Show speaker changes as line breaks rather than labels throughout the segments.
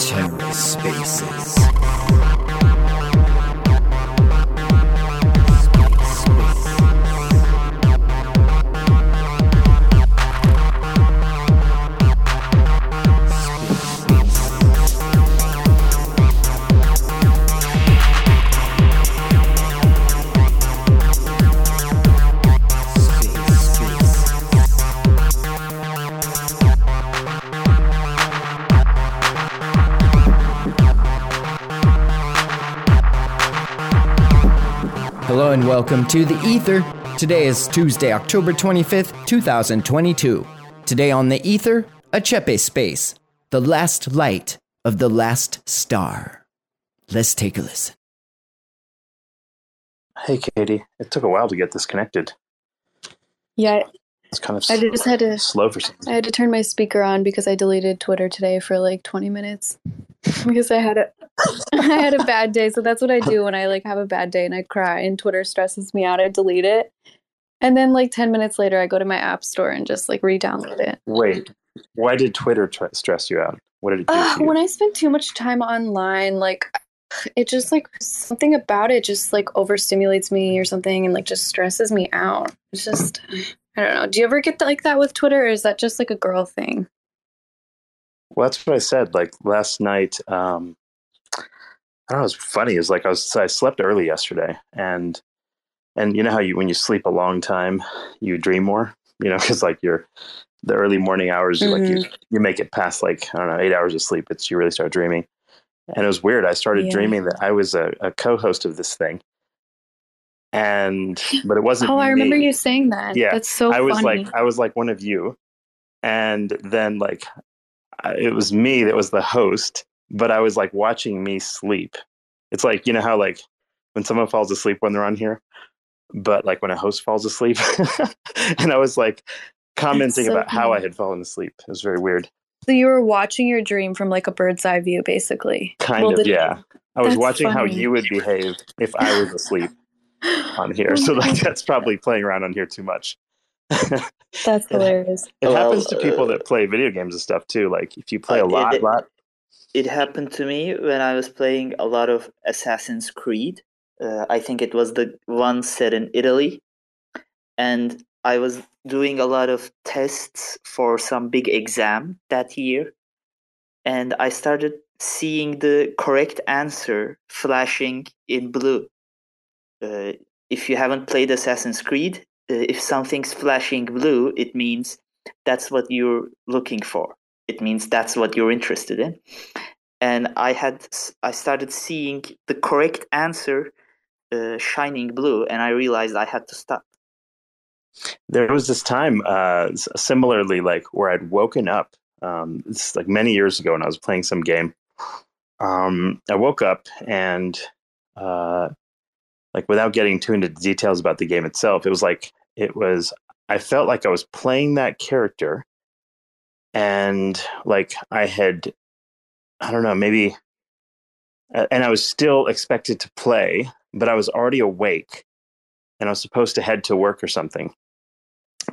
TerraSpaces. Welcome to the Ether. Today is Tuesday, October 25th, 2022. Today on the Ether, a Cephii space, the last light of the last star. Let's take a listen.
Hey, Katie. It took a while to get this connected.
Yeah,
It's kind of
I just had to
slow for some
I had to turn my speaker on because I deleted Twitter today for like 20 minutes because I had a I had a bad day. So that's what I do when I like have a bad day and I cry and Twitter stresses me out. I delete it. And then like 10 minutes later I go to my app store and just like re-download it.
Wait, why did Twitter tr- stress you out? What did it do
Uh, when I spend too much time online, like it just like something about it just like overstimulates me or something and like just stresses me out. It's just I don't know. Do you ever get like that with Twitter or is that just like a girl thing?
Well, that's what I said. Like last night, um, I don't know. It's funny. It's like I was I slept early yesterday, and and you know how you when you sleep a long time, you dream more. You know, because like you're the early morning hours, you like you you make it past like I don't know eight hours of sleep. It's you really start dreaming, and it was weird. I started
Yeah.
dreaming that I was a, a co-host of this thing, and but it wasn't.
Oh, I remember
me.
you saying that.
Yeah,
That's so
I was
funny.
like I was like one of you, and then like it was me that was the host, but I was like watching me sleep. It's like you know how like when someone falls asleep when they're on here, but like when a host falls asleep, and I was like commenting
so
about how I had fallen asleep. It was very weird.
so you were watching your dream from like a bird's eye view, basically.
Kind
Well,
of, yeah. I was watching how you would behave if I was asleep on here. So like that's probably playing around on here too much.
That's hilarious.
It
Well,
happens to people
uh,
that play video games and stuff too. Like if you play a
Uh, it-
lot,
it-
lot.
It happened to me when I was playing a lot of Assassin's Creed. Uh, I think it was the one set in Italy. And I was doing a lot of tests for some big exam that year. And I started seeing the correct answer flashing in blue. Uh, if you haven't played Assassin's Creed, uh, if something's flashing blue, it means that's what you're looking for. It means that's what you're interested in. And I had I started seeing the correct answer uh, shining blue, and I realized I had to stop.
There was this time, uh, similarly, like where I'd woken up. Um, it's like many years ago when I was playing some game. Um, I woke up and, uh, like, without getting too into details about the game itself, it was like it was. I felt like I was playing that character, and like I had, I don't know, maybe, and I was still expected to play, but I was already awake, and I was supposed to head to work or something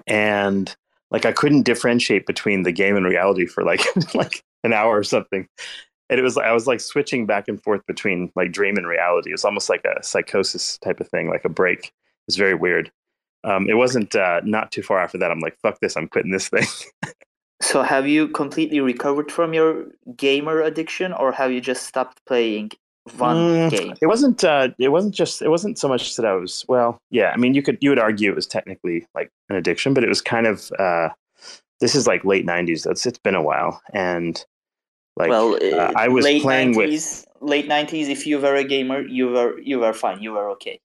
and like I couldn't differentiate between the game and reality for like like an hour or something. And it was I was like switching back and forth between like dream and reality. It was almost like a psychosis type of thing, like a break. It was very weird. Um, it wasn't uh, not too far after that. I'm like, fuck this, I'm quitting this thing.
So, have you completely recovered from your gamer addiction, or have you just stopped playing one
Mm,
game?
It wasn't. Uh, it wasn't just. It wasn't so much that I was. Well, yeah. I mean, you could. You would argue it was technically like an addiction, but it was kind of. Uh, this is like late '90s. It's it's been a while, and like
well,
uh,
uh,
I was
late
playing with
90s, late nineties. If you were a gamer, you were you were fine. You were okay.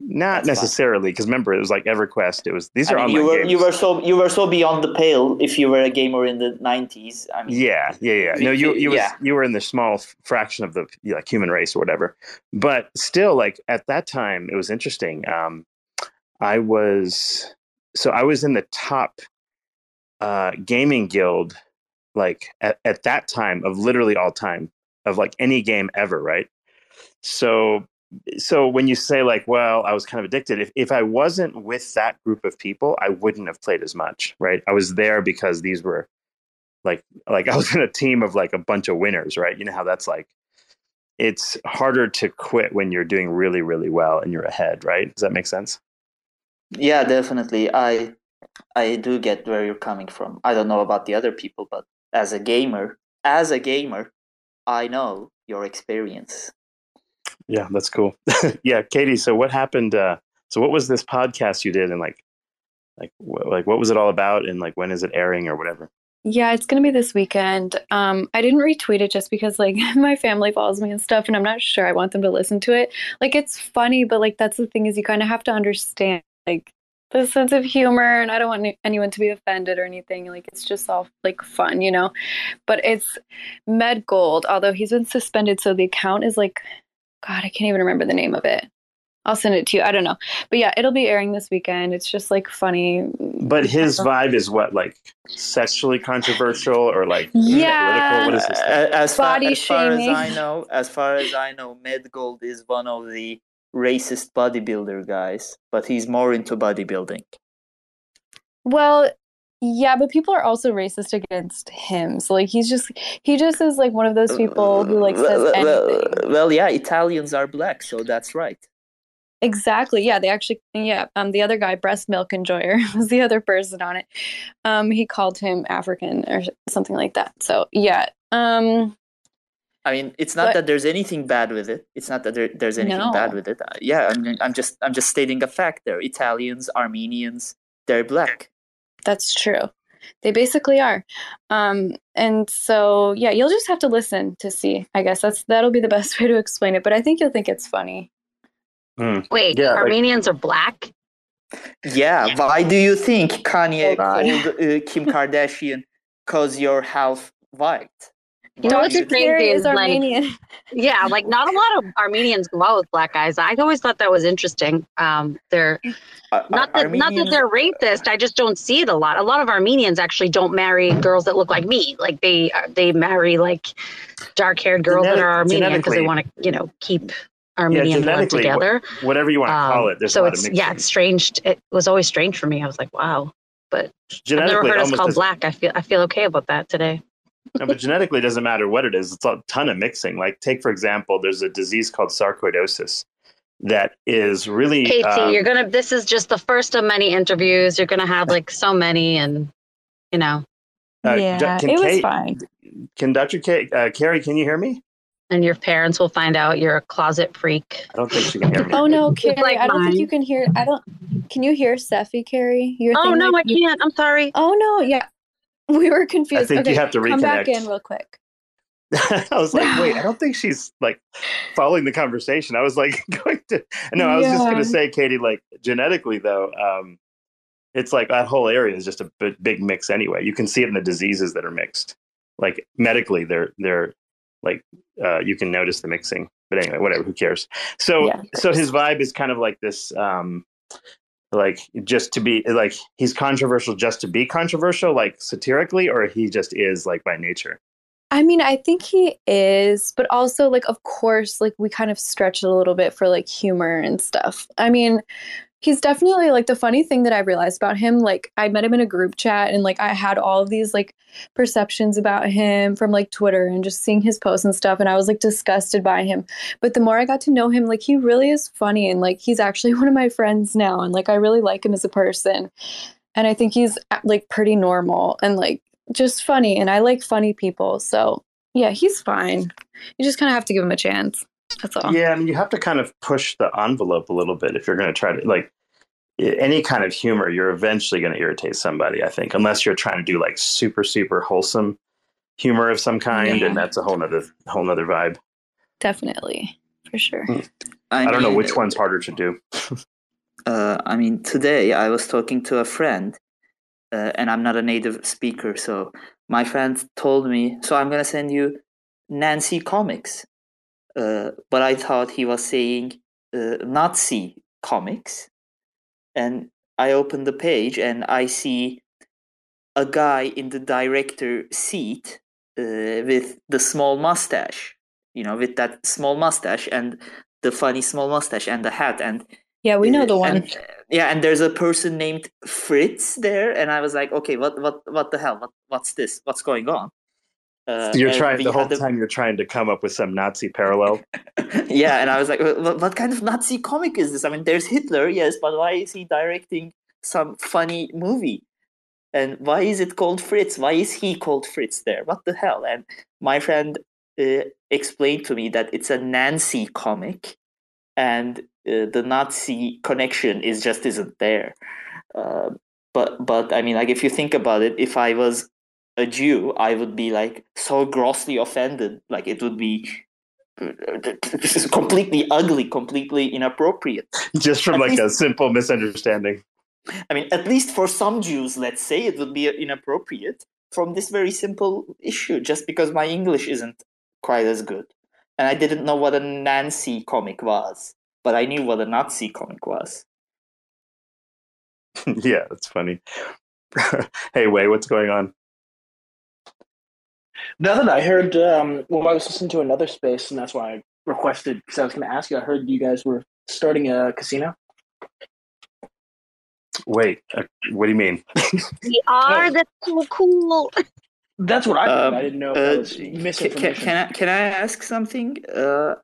Not
That's
necessarily, because remember it was like EverQuest. It was these
I
are
mean, you were
games.
you were so you were so beyond the pale if you were a gamer in the nineties. I mean,
yeah, yeah, yeah. No, you you
Yeah.
was you were in the small fraction of the like human race or whatever. But still, like at that time, it was interesting. Um, I was so I was in the top uh, gaming guild, like at, at that time of literally all time of like any game ever, right? So so when you say like, well, I was kind of addicted. If if I wasn't with that group of people, I wouldn't have played as much, right? I was there because these were like like I was in a team of like a bunch of winners, right? You know how that's like. It's harder to quit when you're doing really really well and you're ahead, right? Does that make sense?
Yeah, definitely. I I do get where you're coming from. I don't know about the other people, but as a gamer, as a gamer, I know your experience.
Yeah, that's cool. yeah, Katie. So what happened? Uh, so what was this podcast you did, and like, like, wh- like what was it all about, and like when is it airing or whatever?
Yeah, it's gonna be this weekend. Um, I didn't retweet it just because like my family follows me and stuff, and I'm not sure I want them to listen to it. Like it's funny, but like that's the thing is you kind of have to understand like the sense of humor, and I don't want anyone to be offended or anything. Like it's just all like fun, you know. But it's Med Gold, although he's been suspended, so the account is like, God, I can't even remember the name of it. I'll send it to you. I don't know, but yeah, it'll be airing this weekend. It's just like funny.
But his vibe is what, like sexually controversial or like
Yeah.
political? What is this? thing?
As far,
Body
as far as. I know, as far as I know, Medgold is one of the racist bodybuilder guys, but he's more into bodybuilding.
Well, yeah, but people are also racist against him. So like he's just he just is like one of those people who like says
well, well,
anything.
well, yeah, Italians are black, so that's right.
Exactly. Yeah, they actually yeah, um the other guy, breast milk enjoyer, was the other person on it. Um he called him African or something like that. So yeah. Um
I mean, it's not
But-
that there's anything bad with it. It's not that there, there's anything
No.
bad with it. Uh, yeah, I'm, I'm just I'm just stating a fact. There, Italians, Armenians, they're black.
That's true. They basically are. Um, and so yeah, you'll just have to listen to see. I guess that's that'll be the best way to explain it. But I think you'll think it's funny.
Hmm.
Wait,
Yeah, like-
Armenians are black?
Yeah, why do you think Kanye called uh, Kim Kardashian "cause you're half white"?
You know what's
Dr.
crazy
Kerry
is
is
like,
Armenian.
yeah, like not a lot of Armenians go out with black guys. I always thought that was interesting. Um, they're
Uh,
not that not that they're racist. I just don't see it a lot. A lot of Armenians actually don't marry girls that look like me. Like they they marry like dark haired girls that are Armenian because they want to you know keep Armenian blood
genetically,
together.
Whatever you want to call
Um,
it. There's
so
a lot
it's
of
yeah, it's strange. It was always strange for me. I was like, wow. But I've never heard us called black. I feel I feel okay about that today.
No, but genetically it doesn't matter what it is. It's a ton of mixing. Like take for example, there's a disease called sarcoidosis that is really
Katie,
um,
you're gonna. This is just the first of many interviews. You're gonna have like so many, and you know,
uh,
yeah,
can
it was
Kate-
fine.
Can Dr. K, uh, Kerry, can you hear me?
and your parents will find out you're a closet freak.
I don't think she can hear me.
Oh no, Kerry!
like
I don't think you can hear. I don't. Can you hear Steffi, Kerry? Your
Oh
thing
no, I
might
can't. I'm sorry.
Oh no, yeah, we were confused.
I think
okay,
you have to
come back in real quick.
I was like, wait, I don't think she's like following the conversation. I was like going to no, I was just gonna say, Katie, like genetically though, um, it's like that whole area is just a big, big mix anyway. You can see it in the diseases that are mixed. Like medically, they're they're like uh, you can notice the mixing. But anyway, whatever. Who cares? So
Yeah,
so his vibe is kind of like this. Um, like just to be like he's controversial just to be controversial like satirically or he just is like by nature
I mean, I think he is, but also like of course, like we kind of stretch it a little bit for like humor and stuff. I mean, he's definitely like the funny thing that I realized about him, like I met him in a group chat and like I had all of these like perceptions about him from like Twitter and just seeing his posts and stuff and I was like disgusted by him. But the more I got to know him, like he really is funny and like he's actually one of my friends now and like I really like him as a person. And I think he's uh, like pretty normal and like just funny and I like funny people. So yeah, he's fine. You just kind of have to give him a chance. That's all.
Yeah, I mean, you have to kind of push the envelope a little bit if you're going to try to like any kind of humor. You're eventually going to irritate somebody, I think, unless you're trying to do like super, super wholesome humor of some kind,
Yeah.
and that's a whole nother whole nother vibe.
Definitely. For sure.
I, don't know which one's harder to do.
Uh, I mean, today I was talking to a friend, uh, and I'm not a native speaker, so my friend told me, so I'm gonna send you Nancy comics. Uh, but I thought he was saying uh, Nazi comics, and I opened the page and I see a guy in the director seat uh, with the small mustache, you know, with that small mustache, and the funny small mustache and the hat and
Yeah, we know the
uh,
one.
and, yeah and there's a person named fritz there and i was like okay what what what the hell? What what's this? What's going on uh,
You're trying the whole
a-
time. You're trying to come up with some Nazi parallel.
yeah, and I was like, what, what kind of Nazi comic is this? I mean, there's Hitler, yes, but why is he directing some funny movie? And why is it called Fritz? Why is he called Fritz there? What the hell? And my friend uh, explained to me that it's a Nancy comic, and uh, the Nazi connection is just isn't there. Uh, but but I mean, like if you think about it, if I was a Jew, I would be like so grossly offended. Like it would be this is completely ugly, completely inappropriate.
Just from
At
like
least-
a simple misunderstanding.
I mean, at least for some Jews, let's say it would be uh, inappropriate from this very simple issue, just because my English isn't quite as good. And I didn't know what a Nancy comic was, but I knew what a Nazi comic was.
yeah, that's funny. hey, Wei, what's going on?
Nothing. I heard. Um, well, I was listening to another space, and that's why I requested because I was going to ask you. I heard you guys were starting a casino.
Wait, uh, what do you mean?
We are. That's so cool.
That's what I thought.
Um,
I didn't know if
Uh,
that was
ca- ca-
misinformation.
can, I can I ask something? Uh,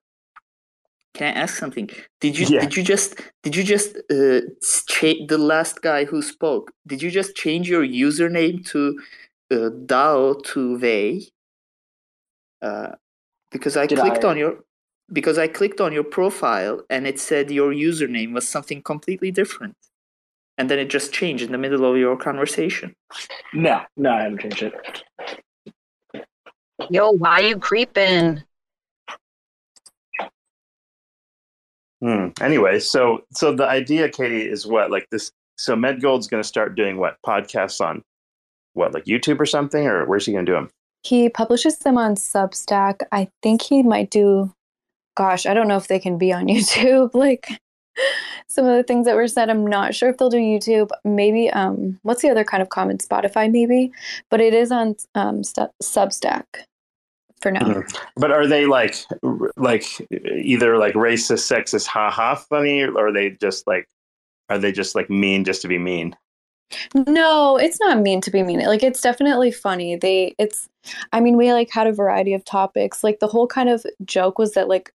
can I ask something? Did you
Yeah.
did you just did you just uh, cha- the last guy who spoke? Did you just change your username to uh, Dao to Wei? Uh, because I
Did
clicked
I?
on your because I clicked on your profile and it said your username was something completely different, and then it just changed in the middle of your conversation.
no, no, I haven't changed it.
Yo, why you creeping?
Hmm. Anyway, so so the idea, Katie, is what like this. So Med Gold's going to start doing what podcasts on what like YouTube or something, or where's he going to do them?
He publishes them on Substack. I think he might do, gosh, I don't know if they can be on YouTube. Like some of the things that were said, I'm not sure if they'll do YouTube. Maybe, um, what's the other kind of common? Spotify, maybe. But it is on um, Stu- Substack for now.
Mhm. But are they like like either like racist, sexist, ha ha funny, or are they just like are they just like mean just to be mean?
No, it's not mean to be mean. Like it's definitely funny. They it's I mean, we like had a variety of topics. Like the whole kind of joke was that like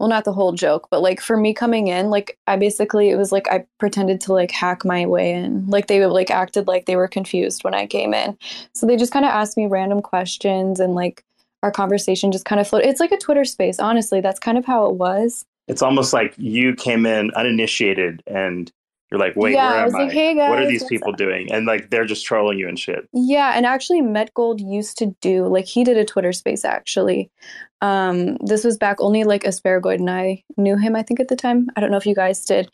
well, not the whole joke, but like for me coming in, like I basically it was like I pretended to like hack my way in. Like they like acted like they were confused when I came in. So they just kind of asked me random questions and like our conversation just kind of flowed. It's like a Twitter space, honestly. That's kind of how it was.
It's almost like you came in uninitiated and you're like, wait,
yeah,
where
I
am I?
like, hey guys.
what are these people
up?"
doing? And like they're just trolling you and shit.
Yeah, and actually Met Gold used to do like he did a Twitter space actually. Um this was back only like Asparagoid and I knew him I think at the time. I don't know if you guys did.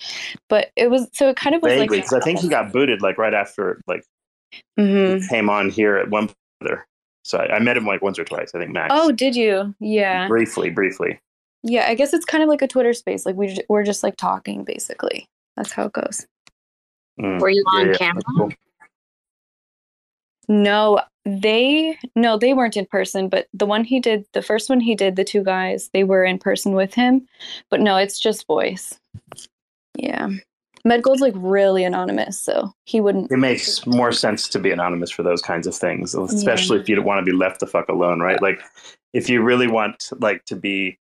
But it was so it kind of was
Vaguely,
like
because I think he got booted like right after like
Mhm.
he came on here at one other. So I, I met him like once or twice. I think Max.
Oh, did you? Yeah.
briefly, briefly.
Yeah, I guess it's kind of like a Twitter space. Like we we're just like talking basically. That's how it goes.
Mm.
Were you on
yeah,
camera?
cool.
No, they no, they weren't in person, but the one he did, the first one he did, the two guys, they were in person with him. But no, it's just voice. Yeah. Medgold's like really anonymous, so he wouldn't
It makes more sense to be anonymous for those kinds of things, especially if you don't want to be left the fuck alone, right? Like, if you really want like to be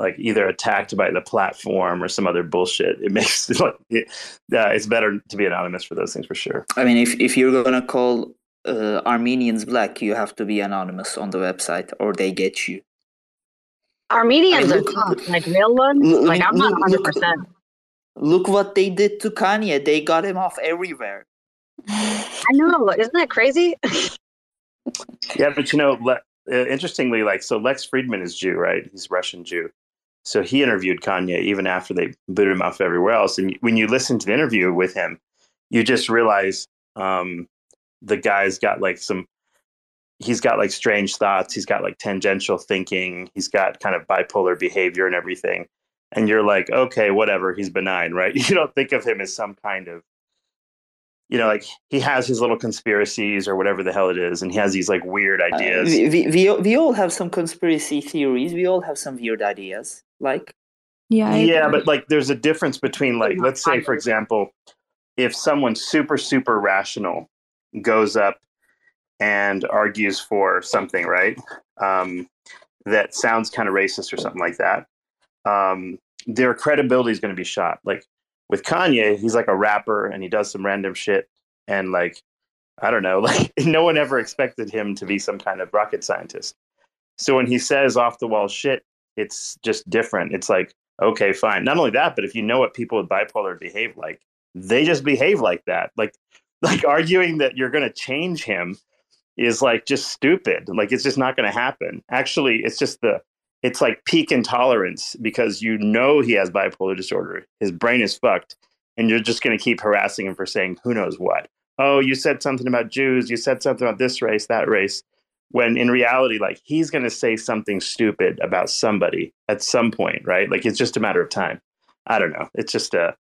like either attacked by the platform or some other bullshit, it makes like it, yeah, it's better to be anonymous for those things for sure.
I mean, if if you're gonna call uh, Armenians black, you have to be anonymous on the website, or they get you.
Armenians
I
are
mean, look-
tough. Like real ones.
look-
Like I'm not 100.
look-
percent
Look what they did to Kanye. They got him off everywhere.
I know. Isn't that crazy?
Yeah, but you know, le- uh, interestingly, like so, Lex Fridman is Jew, right? He's Russian Jew. So he interviewed Kanye even after they booted him off everywhere else. And when you listen to the interview with him, you just realize um, the guy's got like some. He's got like strange thoughts. He's got like tangential thinking. He's got kind of bipolar behavior and everything. And you're like, okay, whatever. He's benign, right? You don't think of him as some kind of you know, like he has his little conspiracies or whatever the hell it is, and he has these like weird
Uh,
ideas.
we, we, we we all have some conspiracy theories. We all have some weird ideas. Like
Yeah. I
yeah,
agree.
but like there's a difference between like let's say for example, if someone super super rational goes up and argues for something, right? Um, that sounds kind of racist or something like that. Um, their credibility is going to be shot. Like with Kanye, he's like a rapper and he does some random shit and like I don't know, like no one ever expected him to be some kind of rocket scientist. So when he says off the wall shit, it's just different. It's like okay, fine. Not only that, but if you know what people with bipolar behave like, they just behave like that. Like like arguing that you're going to change him is like just stupid. Like it's just not going to happen. Actually, it's just the it's like peak intolerance because you know he has bipolar disorder. His brain is fucked and you're just going to keep harassing him for saying who knows what. Oh, you said something about Jews, you said something about this race, that race. When in reality, like he's going to say something stupid about somebody at some point, right? Like it's just a matter of time. I don't know. It's just a,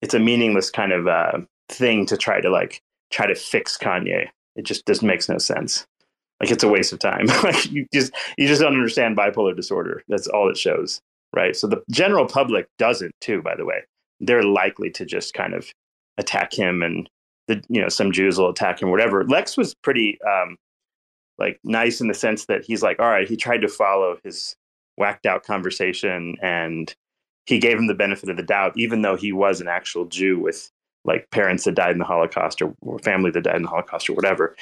it's a meaningless kind of uh, thing to try to like try to fix Kanye. It just just makes no sense. Like it's a waste of time. like you just you just don't understand bipolar disorder. That's all it shows, right? So the general public doesn't too. By the way, they're likely to just kind of attack him, and the you know some Jews will attack him, whatever. Lex was pretty um, like nice in the sense that he's like, all right, he tried to follow his whacked out conversation, and he gave him the benefit of the doubt, even though he was an actual Jew with like parents that died in the Holocaust or, or family that died in the Holocaust or whatever.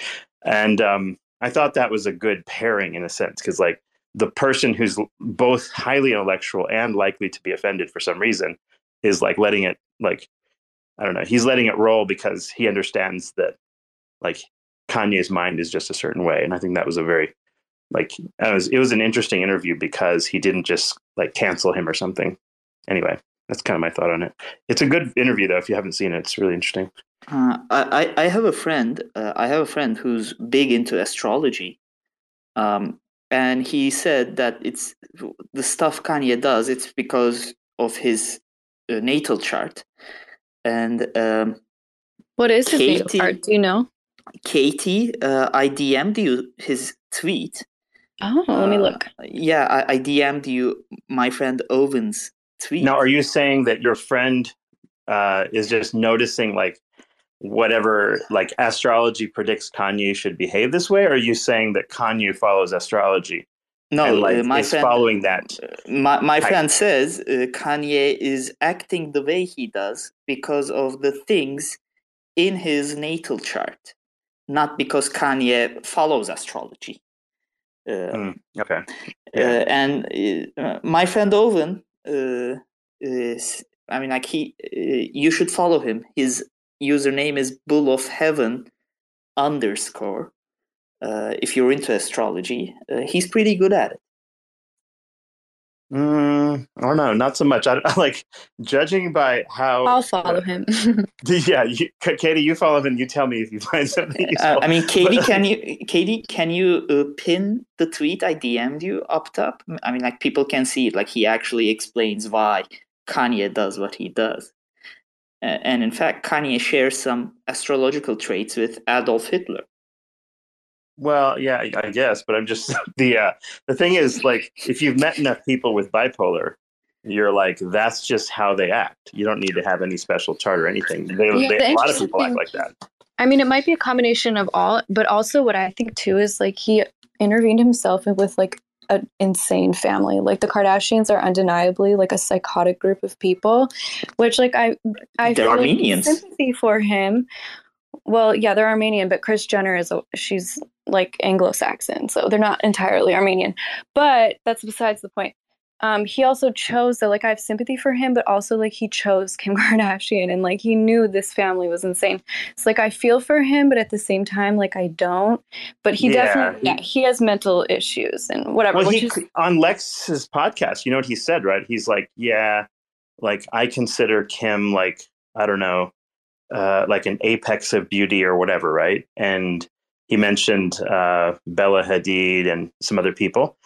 And um, I thought that was a good pairing in a sense because like the person who's both highly intellectual and likely to be offended for some reason is like letting it like I don't know he's letting it roll because he understands that like Kanye's mind is just a certain way and I think that was a very like was it was an interesting interview because he didn't just like cancel him or something. Anyway, that's kind of my thought on it. It's a good interview though. If you haven't seen it, it's really interesting.
Uh, I, I I have a friend. Uh, I have a friend who's big into astrology, um, and he said that it's the stuff Kanye does. It's because of his uh, natal chart, and um,
what is his natal chart? Do you know?
Katie, uh, I DM'd you his tweet.
Oh, let me
Uh,
look.
Yeah, I, I DM'd you my friend Owen's tweet.
Now, are you saying that your friend uh, is just noticing like whatever like astrology predicts Kanye should behave this way, or are you saying that Kanye follows astrology
no,
and like
uh, my
is
friend
following that?
My my
I-
friend says uh, Kanye is acting the way he does because of the things in his natal chart, not because Kanye follows astrology. Uh,
Hmm, okay,
uh,
yeah.
and uh, my friend Owen, uh, is, I mean, like he, uh, you should follow him. His username is Bull of Heaven underscore. Uh, if you're into astrology, uh, he's pretty good at it.
Mm, I don't know, not so much. I, I like judging by how.
I'll follow him.
Yeah, you, Katie, you follow him and you tell me if you find something.
Uh,
useful.
I mean, Katie, can you, Katie, can you uh, pin the tweet I DM'd you up top? I mean, like people can see it. Like he actually explains why Kanye does what he does, uh, and in fact, Kanye shares some astrological traits with Adolf Hitler.
Well, yeah, I- I guess, but I'm just the uh, the thing is like if you've met enough people with bipolar, you're like that's just how they act. You don't need to have any special chart or anything. They,
Yeah,
they,
the
a lot of
interesting
people act like that.
I mean, it might be a combination of all, but also what I think too is like he intervened himself with like an insane family. Like the Kardashians are undeniably like a psychotic group of people, which like I I
They're
feel like sympathy for him. Well, yeah, they're Armenian, but Kris Jenner is a, she's like Anglo-Saxon, so they're not entirely Armenian. But that's besides the point. Um, he also chose that like I have sympathy for him, but also like he chose Kim Kardashian and like he knew this family was insane. It's like I feel for him, but at the same time, like I don't. But he
Yeah,
definitely,
he-
yeah, he has mental issues and whatever.
Well, he
is,
on Lex's podcast, you know what he said, right? He's like, yeah, like I consider Kim like I don't know, uh, like an apex of beauty or whatever, right? And he mentioned uh, Bella Hadid and some other people,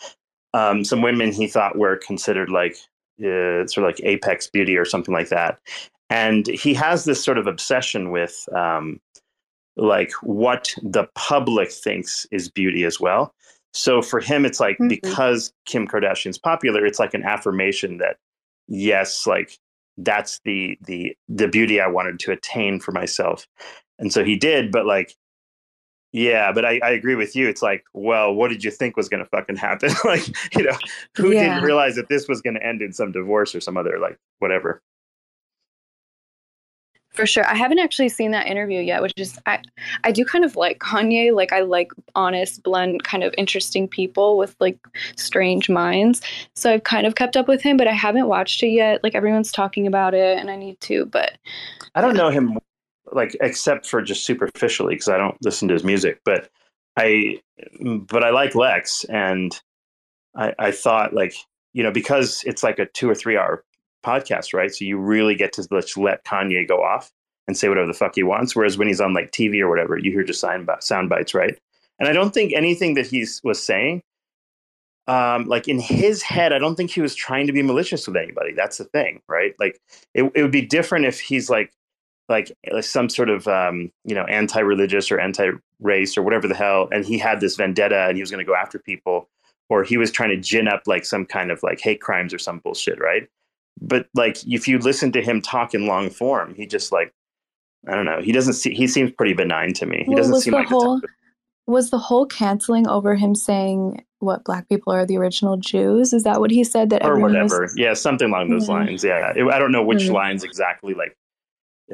um, some women he thought were considered like uh, sort of like apex beauty or something like that. And he has this sort of obsession with um, like what the public thinks is beauty as well. So for him, it's like
Mhm.
because Kim Kardashian's popular, it's like an affirmation that yes, like that's the the the beauty I wanted to attain for myself. And so he did, but like yeah, but I, I agree with you. It's like, well, what did you think was going to fucking happen? like, you know, who
Yeah.
didn't realize that this was going to end in some divorce or some other like whatever?
For sure. I haven't actually seen that interview yet, which is I I do kind of like Kanye. Like I like honest, blunt, kind of interesting people with like strange minds. So I've kind of kept up with him, but I haven't watched it yet. Like everyone's talking about it and I need to, but
I don't know him like except for just superficially because I don't listen to his music, but I but I like Lex and I I thought like you know because it's like a two or three hour podcast, right? So you really get to just let Kanye go off and say whatever the fuck he wants. Whereas when he's on like TV or whatever, you hear just sound, sound bites, right? And I don't think anything that he's was saying, um, like in his head, I don't think he was trying to be malicious with anybody. That's the thing, right? Like it, it would be different if he's like like uh, some sort of um, you know anti-religious or anti-race or whatever the hell, and he had this vendetta and he was going to go after people, or he was trying to gin up like some kind of like hate crimes or some bullshit, right? But like if you listen to him talk in long form, he just like I don't know. He doesn't see. He seems pretty benign to me. He
Well,
doesn't seem
the
like the
whole-
type
was the whole canceling over him saying what black people are the original Jews? Is that what he said that
or
everyone was-
whatever. Yeah, something along those
Mhm.
lines. Yeah, It- I don't know which
Mhm.
lines exactly like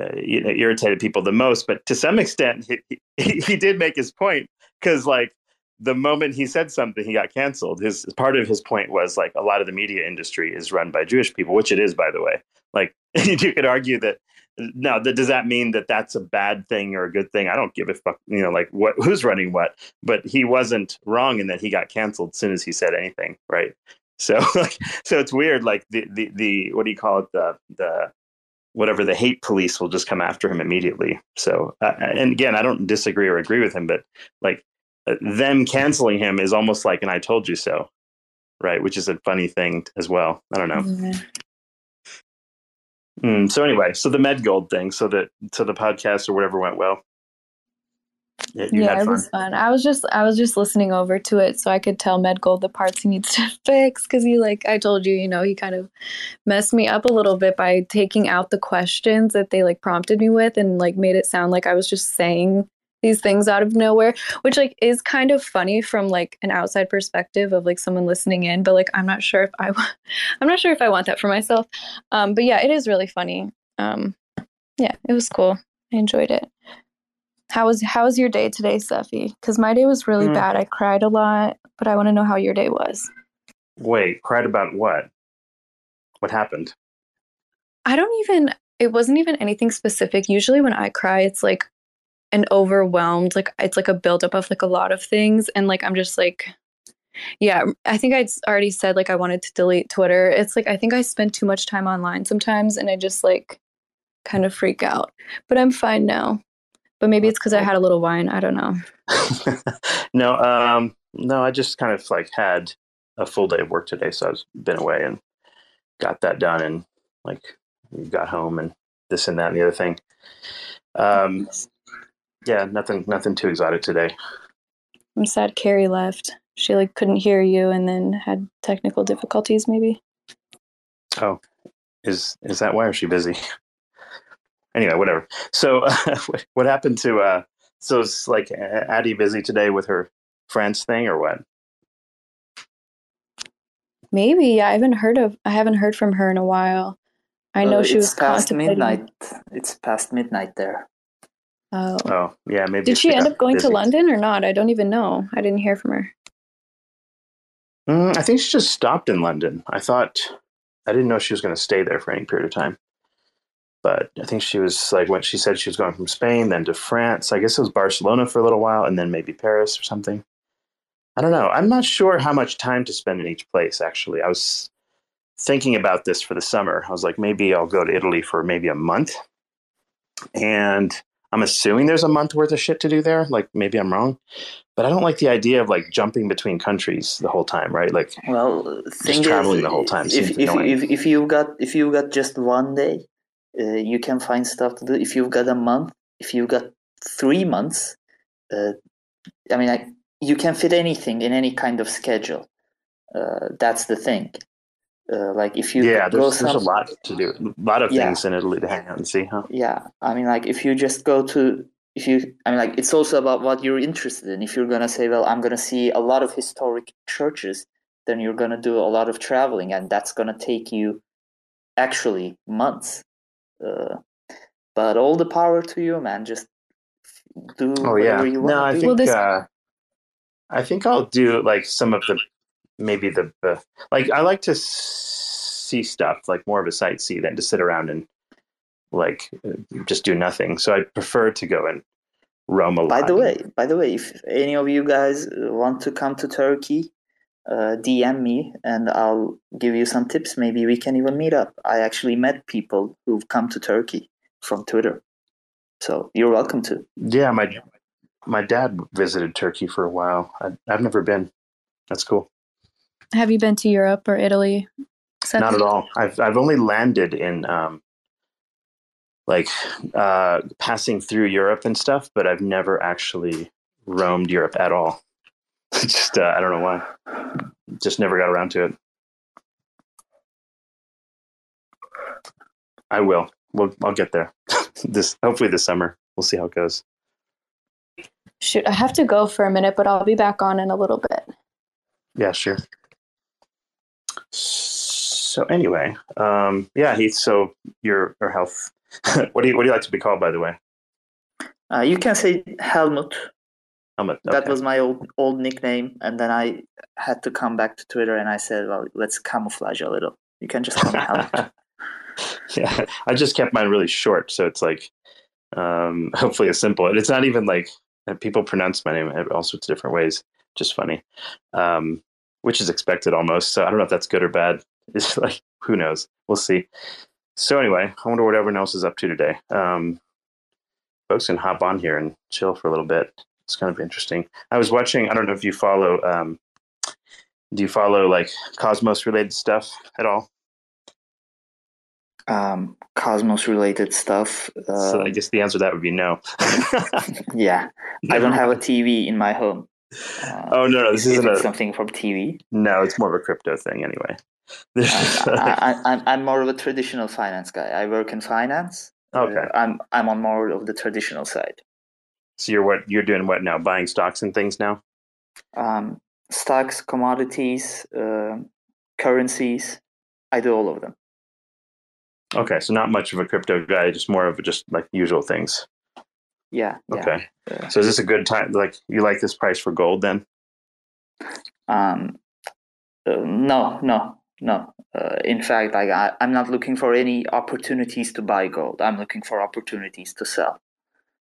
uh, you know, irritated people the most, but to some extent, he he, he did make his point because like the moment he said something, he got canceled. His part of his point was like a lot of the media industry is run by Jewish people, which it is, by the way. Like you could argue that. Now, th- does that mean that that's a bad thing or a good thing? I don't give a fuck. You know, like what who's running what. But he wasn't wrong in that he got canceled as soon as he said anything, right? So, like, so it's weird. Like the the the what do you call it? The the whatever the hate police will just come after him immediately. So, uh, and again, I don't disagree or agree with him, but like uh, them canceling him is almost like an "I told you so," right? Which is a funny thing as well. I don't know.
Yeah.
Mm, so anyway, so the Med Gold thing, so that so the podcast or whatever went well. Yeah, you
yeah, it was fun. I was just I was just listening over to it so I could tell Medgold the parts he needs to fix because he like I told you, you know, he kind of messed me up a little bit by taking out the questions that they like prompted me with and like made it sound like I was just saying these things out of nowhere, which like is kind of funny from like an outside perspective of like someone listening in, but like I'm not sure if I wa- I'm not sure if I want that for myself. Um but yeah, it is really funny. Um yeah, it was cool. I enjoyed it. How was how was your day today, Steffi? Because my day was really
Mm.
bad. I cried a lot, but I want to know how your day was.
Wait, cried about what? What happened?
I don't even. It wasn't even anything specific. Usually, when I cry, it's like an overwhelmed, like it's like a buildup of like a lot of things, and like I'm just like, yeah. I think I'd already said like I wanted to delete Twitter. It's like I think I spend too much time online sometimes, and I just like kind of freak out. But I'm fine now. But maybe it's because I had a little wine. I don't know.
no, um, no, I just kind of like had a full day of work today, so I've been away and got that done, and like got home and this and that and the other thing. Um, yeah, nothing, nothing too exotic today.
I'm sad Kerry left. She like couldn't hear you and then had technical difficulties maybe.
Oh, is is that why? Or is she busy? anyway, whatever. So, what happened to? uh So, is like Addie busy today with her France thing, or what?
Maybe, yeah, I haven't heard of I haven't heard from her in a while. I know
Uh,
she
it's
was
past midnight. It's past midnight there.
Oh.
Oh, yeah, maybe.
Did she end up going to. London or not? I don't even know. I didn't hear from her.
Mm, I think she just stopped in London. I thought I didn't know she was going to stay there for any period of time. But I think she was like when she said she was going from Spain, then to France. I guess it was Barcelona for a little while, and then maybe Paris or something. I don't know. I'm not sure how much time to spend in each place. Actually, I was thinking about this for the summer. I was like, maybe I'll go to Italy for maybe a month, and I'm assuming there's a month worth of shit to do there. Like maybe I'm wrong, but I don't like the idea of like jumping between countries the whole time, right? Like
Well, thing
traveling
is,
the whole time
If if, if if you got if you got just one day, uh, you can find stuff to do. If you've got a month, if you've got three months, uh, I mean, I, you can fit anything in any kind of schedule. Uh, that's the thing. Uh, like if you
yeah, there's, there's a lot to do. A lot of
Yeah.
things in Italy to hang out and see, huh?
yeah i mean like if you just go to if you i mean like it's also about what you're interested in if you're gonna say well i'm gonna see a lot of historic churches then you're gonna do a lot of traveling and that's gonna take you actually months uh, but all the power to you man just do
Oh yeah.
whatever you want
No, I
do.
think
Well, this-
uh, I think I'll do like some of the maybe the, the like I like to see stuff like more of a sightsee than to sit around and like uh, just do nothing. So I prefer to go and roam a lot.
By the way, by the way, if any of you guys uh, want to come to Turkey, uh, DM me and I'll give you some tips. Maybe we can even meet up. I actually met people who've come to Turkey from Twitter, so you're welcome to.
yeah, my my dad visited Turkey for a while. I, I've never been. That's cool.
Have you been to Europe or Italy? Seth?
Not at all. I've I've only landed in um like uh passing through Europe and stuff, but I've never actually roamed Europe at all. Just uh, I don't know why. Just never got around to it. I will. We'll I'll get there. this hopefully this summer. We'll see how it goes.
Shoot, I have to go for a minute, but I'll be back on in a little bit.
Yeah, sure. So anyway, um, yeah, Heath. So your your health. what do you what do you like to be called, by the way?
Uh, you can say Helmut.
Helmut.
That was my old old nickname, and then I had to come back to Twitter, and I said, "Well, let's camouflage a little." You can just call me
yeah, I just kept mine really short, so it's like um, hopefully it's simple. And it's not even like people pronounce my name all sorts of different ways. Just funny, um, which is expected almost. So I don't know if that's good or bad. It's like who knows? We'll see. So anyway, I wonder what everyone else is up to today. Um, folks can hop on here and chill for a little bit. It's kind of interesting. I was watching. I don't know if you follow. Um, do you follow like Cosmos related stuff at all?
um, Cosmos related stuff. Uh,
so I guess the answer to that would be no.
yeah, I don't have a TV in my home. Uh,
Oh no, no, this
is
isn't
it
a.
something from TV?
No, it's more of a crypto thing anyway.
I,
like-
I, I'm I'm more of a traditional finance guy. I work in finance. Uh,
okay,
I'm I'm on more of the traditional side.
So you're what you're doing? What now? Buying stocks and things now?
Um, stocks, commodities, uh, currencies. I do all of them.
Okay, so not much of a crypto guy, just more of just like usual things.
Yeah. yeah.
Okay,
Uh,
so is this a good time? Like you like this price for gold then?
Um, uh, no, no, no. Uh, in fact, like I, I'm not looking for any opportunities to buy gold. I'm looking for opportunities to sell,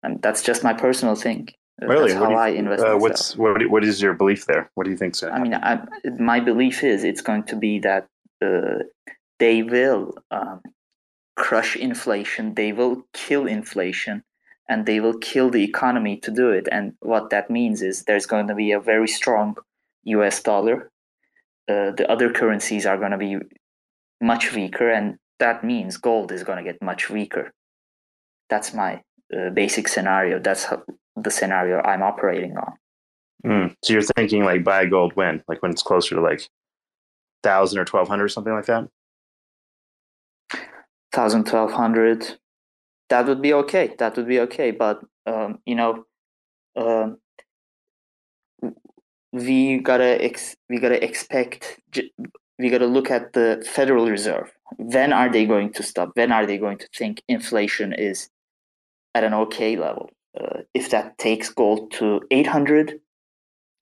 and that's just my personal thing. Uh,
Really?
That's
What
how
you-
I invest.
Uh,
myself.
what's what? What is your belief there? What do you think? gonna
I mean. I, my belief is it's going to be that uh, they will um, crush inflation, they will kill inflation, and they will kill the economy to do it. And what that means is there's going to be a very strong US dollar. Uh, the other currencies are going to be much weaker, and that means gold is going to get much weaker. That's my uh, basic scenario. That's how, the scenario I'm operating on.
Mm. So you're thinking like buy gold when? Like when it's closer to like thousand or twelve hundred something like that?
1000 1200 that would be okay that would be okay but um, you know um, we gotta ex- we gotta expect j- we gotta look at the federal reserve when are they going to stop when are they going to think inflation is at an okay level uh, if that takes gold to 800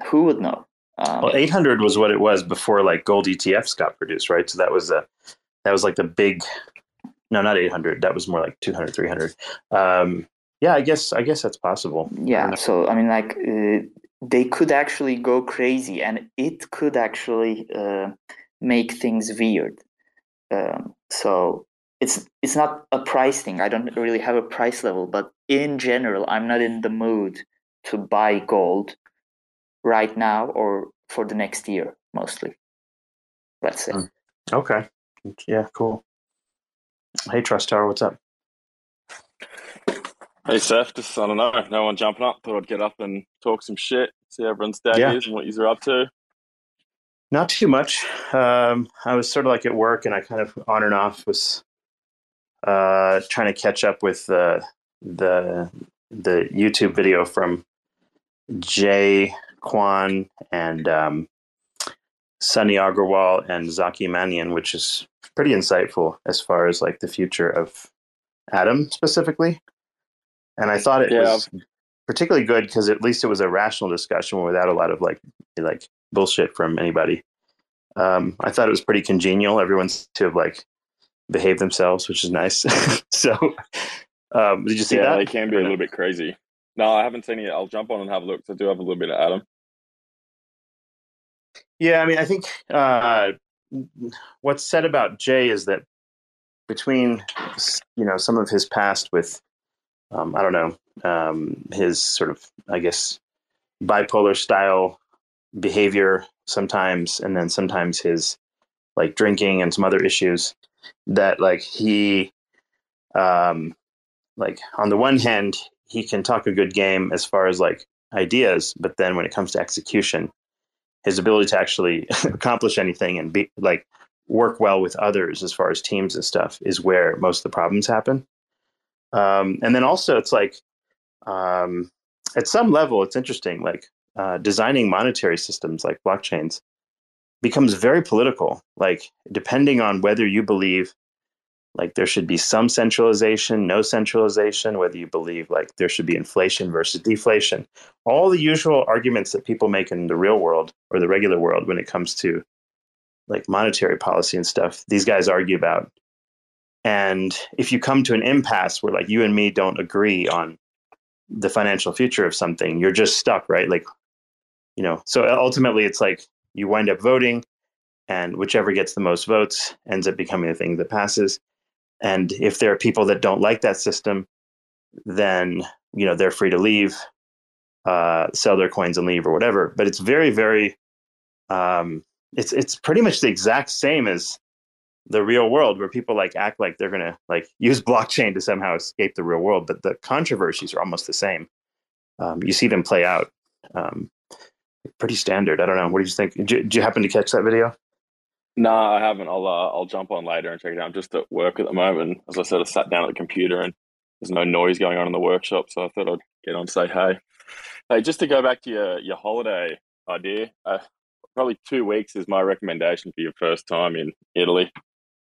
who would know um,
Well, 800 was what it was before like gold ETFs got produced, right? So that was a that was like the big no, not 800. That was more like 200, 300. Um, yeah, I guess I guess that's possible.
yeah so i mean like uh, they could actually go crazy and it could actually uh, make things weird um, so it's it's not a price thing i don't really have a price level but in general i'm not in the mood to buy gold right now or for the next year mostly let's say
Mm. Okay. Yeah, cool. Hey Trusttower, what's up?
Hey Seth, just I don't know, no one jumping up. Thought I'd get up and talk some shit, see how everyone's day
Yeah.
is and what you're up to.
Not too much. Um, I was sort of like at work, and I kind of on and off was uh, trying to catch up with the the the YouTube video from Jae Kwon and um, Sunny Aggarwal and Zaki Manian, which is pretty insightful as far as like the future of Atom specifically. And I thought it
Yeah.
was particularly good because at least it was a rational discussion without a lot of like like bullshit from anybody. Um, I thought it was pretty congenial. Everyone's to have like behaved themselves, which is nice. so, um, did you see
yeah,
that?
they can be a little bit crazy. No, I haven't seen it. I'll jump on and have a look. 'cause I do have a little bit of Atom.
Yeah, I mean, I think uh, what's said about Jae is that between you know some of his past with um, I don't know um, his sort of I guess bipolar style behavior sometimes, and then sometimes his like drinking and some other issues that like he um, like on the one hand he can talk a good game as far as like ideas, but then when it comes to execution his ability to actually accomplish anything and be like work well with others as far as teams and stuff is where most of the problems happen. Um, and then also it's like um, at some level it's interesting like uh, designing monetary systems like blockchains becomes very political like depending on whether you believe like there should be some centralization no centralization whether you believe like there should be inflation versus deflation. All the usual arguments that people make in the real world or the regular world when it comes to like monetary policy and stuff these guys argue about. And if you come to an impasse where like you and me don't agree on the financial future of something you're just stuck right? Like you know so ultimately it's like you wind up voting and whichever gets the most votes ends up becoming the thing that passes and if there are people that don't like that system then you know they're free to leave uh, sell their coins and leave or whatever. But it's very, very, um, it's it's pretty much the exact same as the real world, where people like act like they're gonna like use blockchain to somehow escape the real world, but the controversies are almost the same. Um, you see them play out. Um, pretty standard. I don't know. What do you think? Did you, you happen to catch that video?
No, I haven't. I'll uh, I'll jump on later and check it out. I'm just at work at the moment. As I said, I sat down at the computer and there's no noise going on in the workshop, so I thought I'd get on and say hey. Hey, just to go back to your your holiday idea, uh, probably two weeks is my recommendation for your first time in Italy.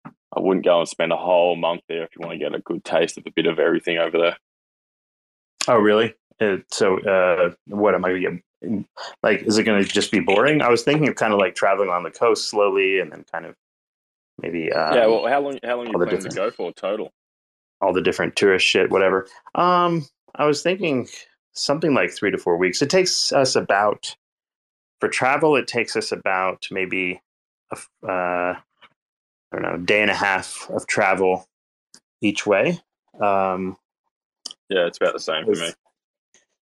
I wouldn't go and spend a whole month there if you want to get a good taste of a bit of everything over there.
Oh, really? Uh, so, uh, what am I going to get? Like, is it going to just be boring? I was thinking of kind of like traveling on the coast slowly and then kind of maybe uh,
yeah, well, how long how long are you planning to go for total?
all the different tourist shit, whatever. Um, I was thinking something like three to four weeks. It takes us about for travel. It takes us about maybe a, uh, I don't know, day and a half of travel each way. Um,
Yeah, it's about the same for me.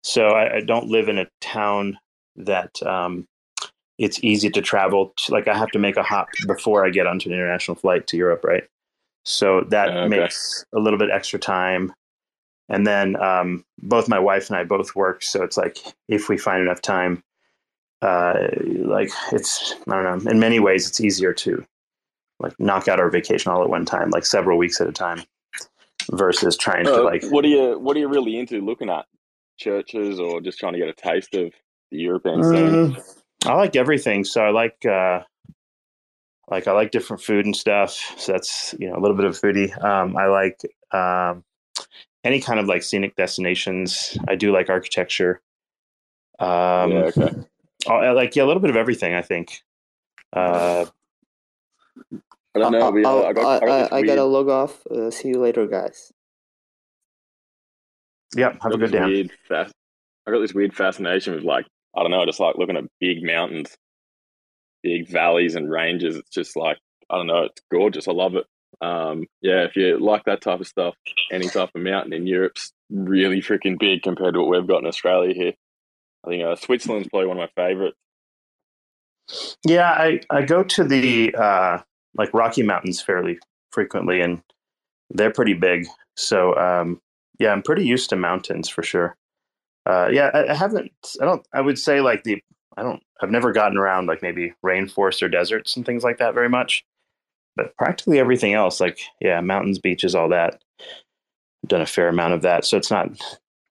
So I, I don't live in a town that um, it's easy to travel. To, like I have to make a hop before I get onto an international flight to Europe, right? So that
Okay.
makes a little bit extra time. And then um, both my wife and I both work, so it's like if we find enough time, uh, like it's I don't know. In many ways, it's easier to like knock out our vacation all at one time, like several weeks at a time, versus trying to
Uh,
like
what are you What are you really into looking at? Churches or just trying to get a taste of the European scene?
Mm, I like everything. So I like uh like I like different food and stuff. So that's you know a little bit of foodie. Um, I like um, any kind of like scenic destinations. I do like architecture. Um,
yeah, okay.
I I like yeah a little bit of everything. I think. Uh,
I don't know. we, uh,
I'll-
I got, I, got,
I, I gotta log off. Uh, see you later, guys.
Yeah, have a good day.
Weird I got this weird fascination with like I don't know, just like looking at big mountains, big valleys and ranges. It's just like I don't know, it's gorgeous. I love it. Um, yeah, if you like that type of stuff, any type of mountain in Europe's really freaking big compared to what we've got in Australia here. I think uh, Switzerland's probably one of my favorites.
Yeah, I, I go to the uh, like Rocky Mountains fairly frequently, and they're pretty big. So um, yeah, I'm pretty used to mountains for sure. Uh, yeah, I, I haven't. I don't. I would say like the I don't. I've never gotten around like maybe rainforests or deserts and things like that very much. But practically everything else, like yeah, mountains, beaches, all that. I've done a fair amount of that, so it's not.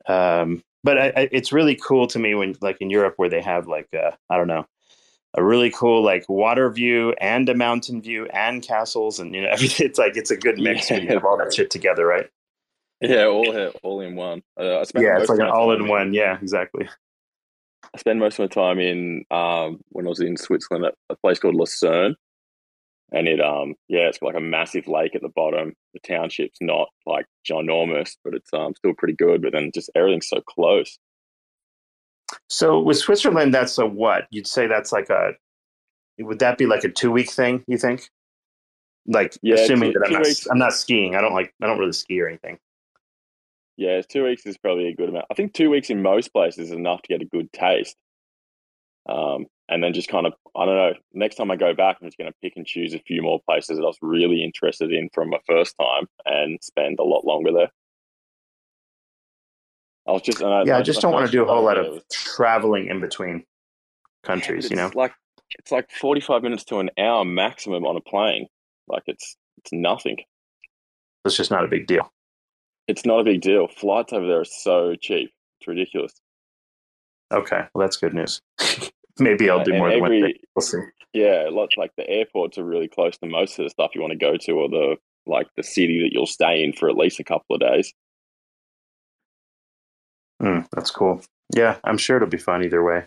Um, but I, I, it's really cool to me when like in Europe where they have like uh, I don't know a really cool like water view and a mountain view and castles and you know everything. It's like it's a good mix when you have all that shit together, right?
Yeah, all all in one. Uh, I spent
Yeah, it's like an all in one. Yeah, exactly.
I spend most of my time in um, when I was in Switzerland at a place called Lucerne, and it um yeah it's got like a massive lake at the bottom. The township's not like ginormous, but it's um still pretty good. But then just everything's so close.
So with Switzerland, that's a what? You'd say that's like a would that be like a two week thing? You think? Like
Yeah,
assuming
two-
that I'm not
weeks.
I'm not skiing. I don't like I don't really ski or anything.
Yeah, two weeks is probably a good amount. I think two weeks in most places is enough to get a good taste. Um, and then just kind of, I don't know. Next time I go back, I'm just going to pick and choose a few more places that I was really interested in from my first time and spend a lot longer there. I was just, I,
Yeah, I just don't want to do a whole lot of
was-
traveling in between countries.
it's
You know,
like it's like 45 minutes to an hour maximum on a plane. Like it's it's nothing.
it's just not a big deal.
It's not a big deal. Flights over there are so cheap. It's ridiculous.
Okay, well that's good news. Maybe I'll do
and
more than one
every-
thing. We'll see.
Yeah, lots like the airports are really close to most of the stuff you want to go to, or the like the city that you'll stay in for at least a couple of days.
Mm, that's cool. Yeah, I'm sure it'll be fun either way.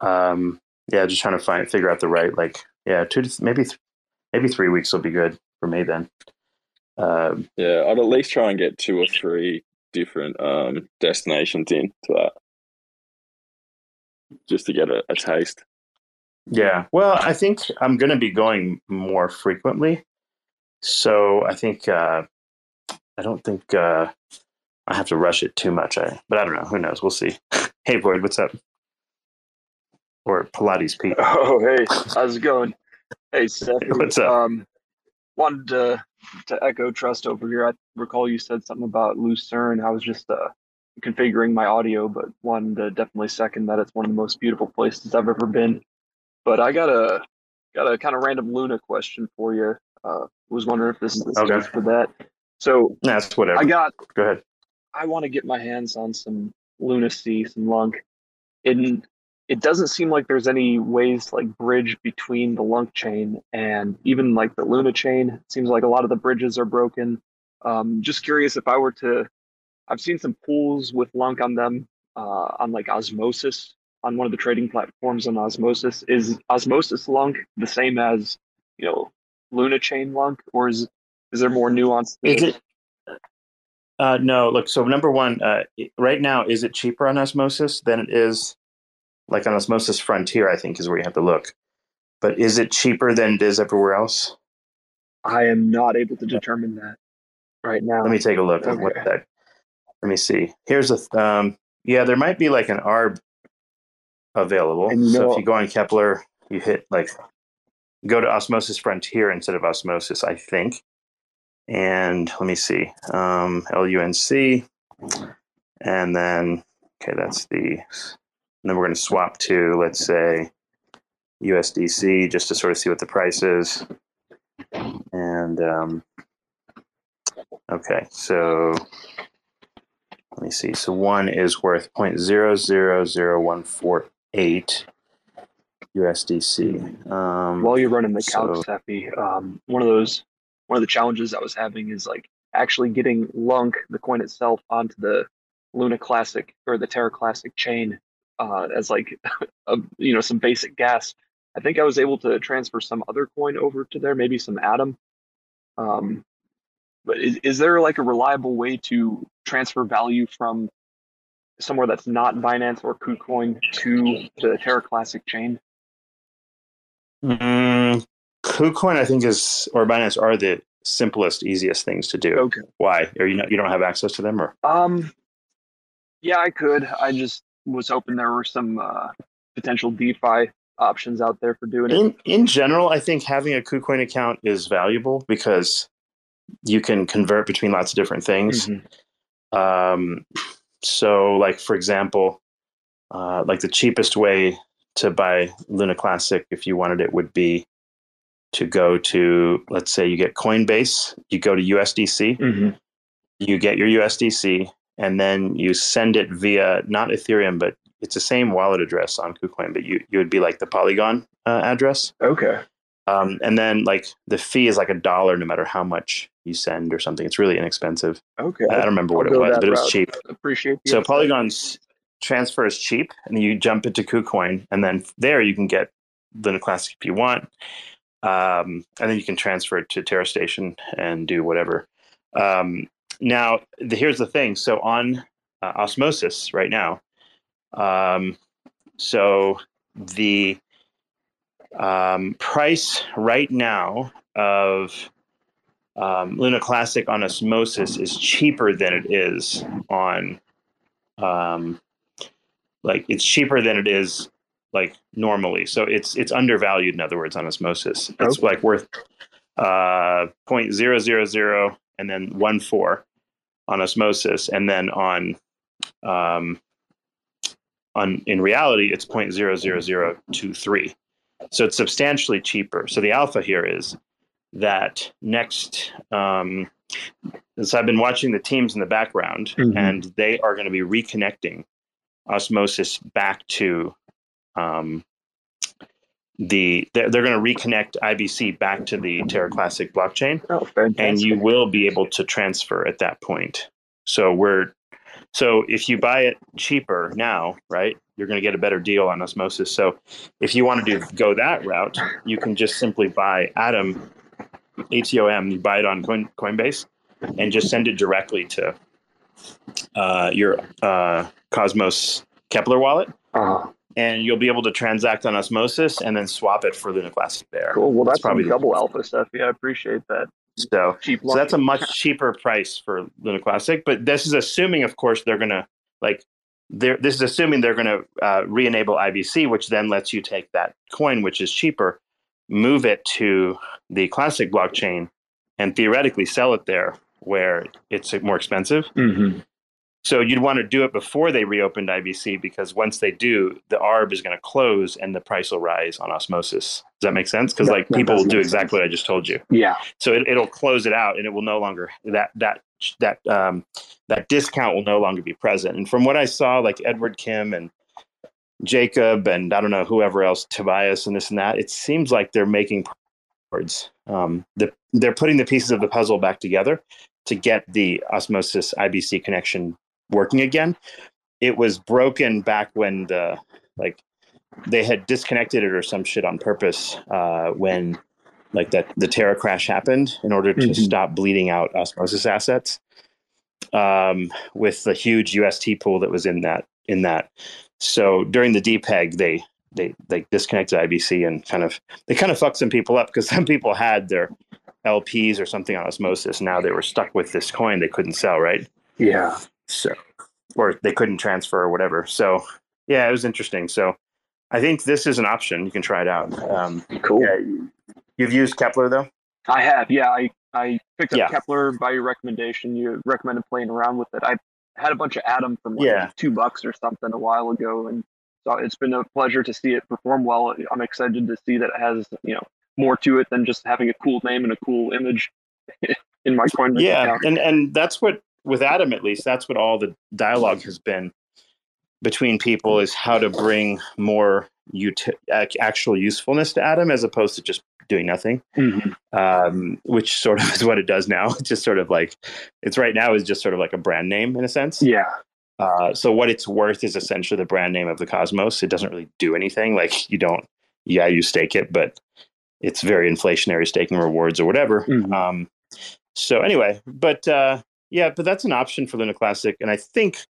Um, yeah, just trying to find figure out the right like yeah two to th- maybe th- maybe three weeks will be good for me then. Um,
Yeah, I'd at least try and get two or three different um, destinations in to that, just to get a, a taste.
yeah, well, I think I'm going to be going more frequently, so I think uh, I don't think uh, I have to rush it too much. I but I don't know. Who knows? We'll see. hey, Void, what's up? Or Pilates Pete.
Oh, hey, how's it going? Hey, Seth.
What's up?
Um, wanted to to echo trust over here. I recall you said something about Lucerne. I was just uh, configuring my audio, but wanted to definitely second that it's one of the most beautiful places I've ever been. But I got a got a kind of random Luna question for you. Uh, was wondering if this is the
Okay.
stage for that. So
That's whatever.
I got
Go ahead.
I want to get my hands on some lunacy, some LUNC. And it doesn't seem like there's any ways to, like bridge between the LUNC chain and even like the Luna chain. It seems like a lot of the bridges are broken. Um, just curious if I were to, I've seen some pools with LUNC on them uh, on like Osmosis on one of the trading platforms on Osmosis. Is Osmosis LUNC the same as you know Luna chain LUNC, or is is there more nuance?
Is
it?
Uh, no, look. So number one, uh, right now, is it cheaper on Osmosis than it is like on Osmosis Frontier? I think is where you have to look. But is it cheaper than it is everywhere else?
I am not able to determine that right now.
Let me take a look. at What
Okay.
that? Let me see. Here's a. th- Um, yeah, there might be like an ARB available. So if you go on Keplr, you hit like go to Osmosis Frontier instead of Osmosis, I think. And let me see, um, LUNC, and then okay, that's the. And then we're going to swap to let's say USDC just to sort of see what the price is. And um, okay, so let me see. So one is worth point zero zero zero one four eight USDC. Um,
While you're running the
so-
calc, Cephii, um, one of those, one of the challenges I was having is like actually getting LUNC, the coin itself, onto the Luna Classic or the Terra Classic chain uh, as like, a, you know, some basic gas. I think I was able to transfer some other coin over to there, maybe some Atom. Um, but is, is there like a reliable way to transfer value from somewhere that's not Binance or KuCoin to the Terra Classic chain?
Mm, KuCoin, I think, is or Binance are the simplest, easiest things to do.
Okay.
Why? Or you know, you don't have access to them, or
Um, yeah, I could. I just was hoping there were some uh, potential DeFi options out there for doing it.
in in general, I think having a KuCoin account is valuable because you can convert between lots of different things.
Mhm.
Um, so, like for example, uh, like the cheapest way to buy Luna Classic if you wanted it would be to go to let's say you get Coinbase, you go to USDC,
Mm-hmm.
you get your USDC, and then you send it via not Ethereum, but it's the same wallet address on KuCoin, but you you would be like the Polygon uh, address,
Okay.
um, and then like the fee is like a dollar no matter how much you send or something. It's really inexpensive.
Okay.
I don't remember what
I'll
it was, but it was cheap.
Appreciate
So
insight.
Polygon's transfer is cheap, and then you jump into KuCoin, and then there you can get Luna Classic if you want, um, and then you can transfer it to Terra Station and do whatever. Um, now, the, here's the thing. So on uh, Osmosis right now, um, so the um, price right now of um, Luna Classic on Osmosis is cheaper than it is on, um, like it's cheaper than it is like normally. So it's it's undervalued. In other words, on Osmosis, it's
Okay.
like worth uh, point zero zero zero and then one four on Osmosis, and then on um, on in reality it's point zero zero zero two three. So it's substantially cheaper. So the alpha here is that next um, so I've been watching the teams in the background,
Mhm.
and they are going to be reconnecting osmosis back to um, the. They're, they're going to reconnect IBC back to the Terra Classic blockchain,
Oh,
and you will be able to transfer at that point. So we're so if you buy it cheaper now, right, you're going to get a better deal on osmosis. So if you want to go that route, you can just simply buy Atom ATOM. You buy it on Coin, Coinbase and just send it directly to uh, your uh, Cosmos Keplr wallet,
Uh,
and you'll be able to transact on Osmosis and then swap it for Luna Classic there.
cool. Well, that's,
probably
probably double alpha stuff. Yeah, I appreciate that.
So
Cheap.
So that's a much cheaper price for Luna Classic, but this is assuming, of course, they're gonna like. They're, this is assuming they're going to uh, re-enable IBC, which then lets you take that coin, which is cheaper, move it to the classic blockchain, and theoretically sell it there where it's more expensive.
Mhm.
So you'd want to do it before they reopened IBC because once they do, the ARB is going to close and the price will rise on osmosis. Does that make sense? Because like people will do exactly what I just told you
Yeah.
so it, it'll close it out and it will no longer that that that um that discount will no longer be present and from what i saw like edward kim and jacob and i don't know whoever else tobias and this and that it seems like they're making progress. um the, they're putting the pieces of the puzzle back together to get the osmosis ibc connection working again it was broken back when the like they had disconnected it or some shit on purpose uh when like that the Terra crash happened in order to
Mhm.
stop bleeding out osmosis assets um, with the huge UST pool that was in that in that. So during the DPEG, they they they disconnected IBC and kind of they kind of fucked some people up because some people had their LPs or something on osmosis. Now they were stuck with this coin they couldn't sell, right?
Yeah.
So or they couldn't transfer or whatever. So yeah, it was interesting. So I think this is an option. You can try it out. Um,
Cool.
yeah, you've used Keplr though.
I have, yeah. I, I picked up
Yeah.
Keplr by your recommendation. You recommended playing around with it. I had a bunch of Atom from like
Yeah.
two bucks or something a while ago, and so it's been a pleasure to see it perform well. I'm excited to see that it has you know more to it than just having a cool name and a cool image in my coin.
yeah
account.
and and that's what with atom at least that's what all the dialogue has been between people is how to bring more uti- actual usefulness to atom as opposed to just doing nothing
Mhm.
um, which sort of is what it does now it's just sort of like it's right now is just sort of like a brand name in a sense
Yeah.
uh, so what it's worth is essentially the brand name of the cosmos it doesn't really do anything like you don't yeah you stake it but it's very inflationary staking rewards or whatever
Mhm.
um, so anyway but uh, yeah but that's an option for luna classic and i think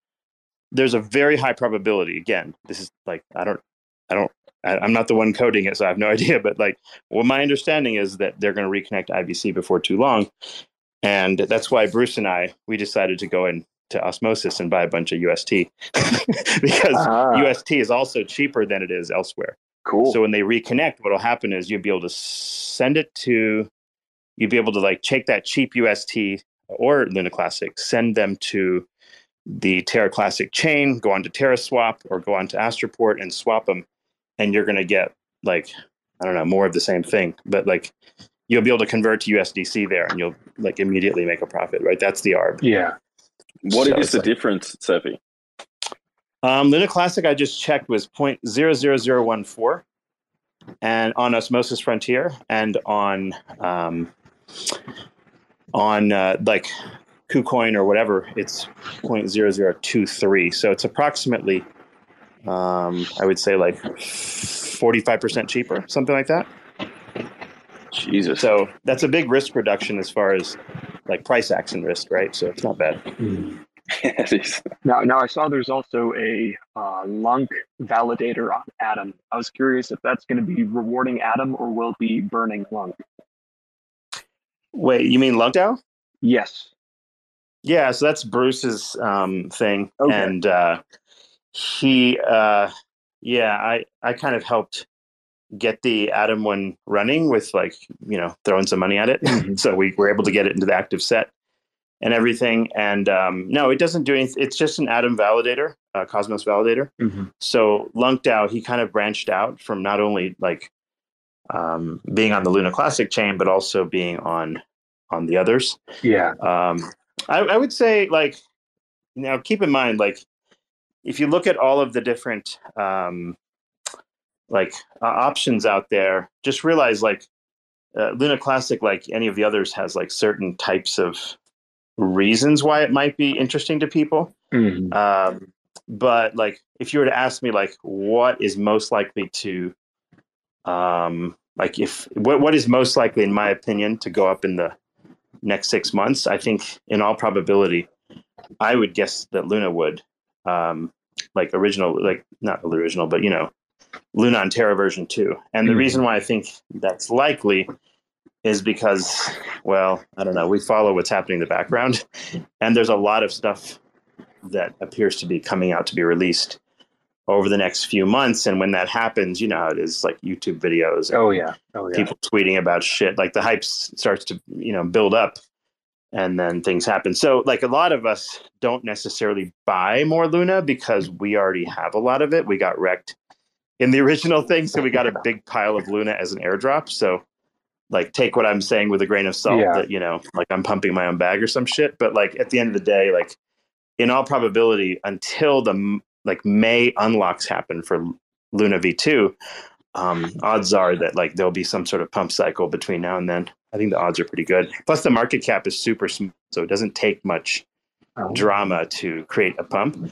there's a very high probability again this is like i don't i don't I, i'm not the one coding it so i have no idea but like well my understanding is that they're going to reconnect ibc before too long and that's why bruce and i we decided to go into osmosis and buy a bunch of ust because
Ah,
ust is also cheaper than it is elsewhere
cool.
so when they reconnect, what'll happen is you'll be able to send it to, you'll be able to like take that cheap UST or Luna Classic, send them to the Terra Classic chain, go on to TerraSwap or go on to Astroport and swap them and you're going to get like I don't know more of the same thing, but like you'll be able to convert to USDC there, and you'll like immediately make a profit, right? That's the ARB.
Yeah.
What
So
is the
like-
difference, Cephii?
Um, Luna Classic, I just checked, was 0.00014, and on Osmosis Frontier, and on um, on uh, like KuCoin or whatever, it's 0.0023. So it's approximately, um, I would say, like 45% cheaper, something like that.
Jesus.
So that's a big risk reduction as far as like price action risk, right? So it's not bad.
it is.
Now, now I saw there's also a uh, LUNC validator on Atom. I was curious if that's going to be rewarding Atom or will it be burning LUNC.
Wait, you mean LunkDAO?
Yes.
Yeah, so that's Bruce's um, thing,
Okay.
and uh, he, uh, yeah, I I kind of helped get the Atom one running with like you know throwing some money at it,
Mhm.
so we were able to get it into the active set and everything. And um, no, it doesn't do anything. It's just an Atom validator, uh, Cosmos validator.
Mm-hmm.
So LunkDAO, he kind of branched out from not only like um, being on the Luna Classic chain, but also being on on the others.
Yeah.
Um, I, I would say, like, now keep in mind, like, if you look at all of the different, um, like, uh, options out there, just realize, like, uh, Luna Classic, like any of the others, has like certain types of reasons why it might be interesting to people.
Mhm.
Um, but like, if you were to ask me, like, what is most likely to, um, like, if what what is most likely, in my opinion, to go up in the next six months, I think, in all probability, I would guess that Luna would, um, like original, like not the original, but you know, Luna on Terra version two. And the
Mhm.
reason why I think that's likely is because, well, I don't know, we follow what's happening in the background, and there's a lot of stuff that appears to be coming out to be released over the next few months. And when that happens, you know how it is, like YouTube videos,
Oh yeah. Oh yeah.
people tweeting about shit, like the hype starts to you know build up, and then things happen. So like a lot of us don't necessarily buy more Luna because we already have a lot of it. We got wrecked in the original thing, so we got a big pile of Luna as an airdrop. So like take what I'm saying with a grain of salt
Yeah.
that, you know, like I'm pumping my own bag or some shit. But like at the end of the day, like in all probability, until the like May unlocks happen for Luna V2, um, odds are that like there'll be some sort of pump cycle between now and then. I think the odds are pretty good. Plus, the market cap is super small, so it doesn't take much
Oh.
drama to create a pump.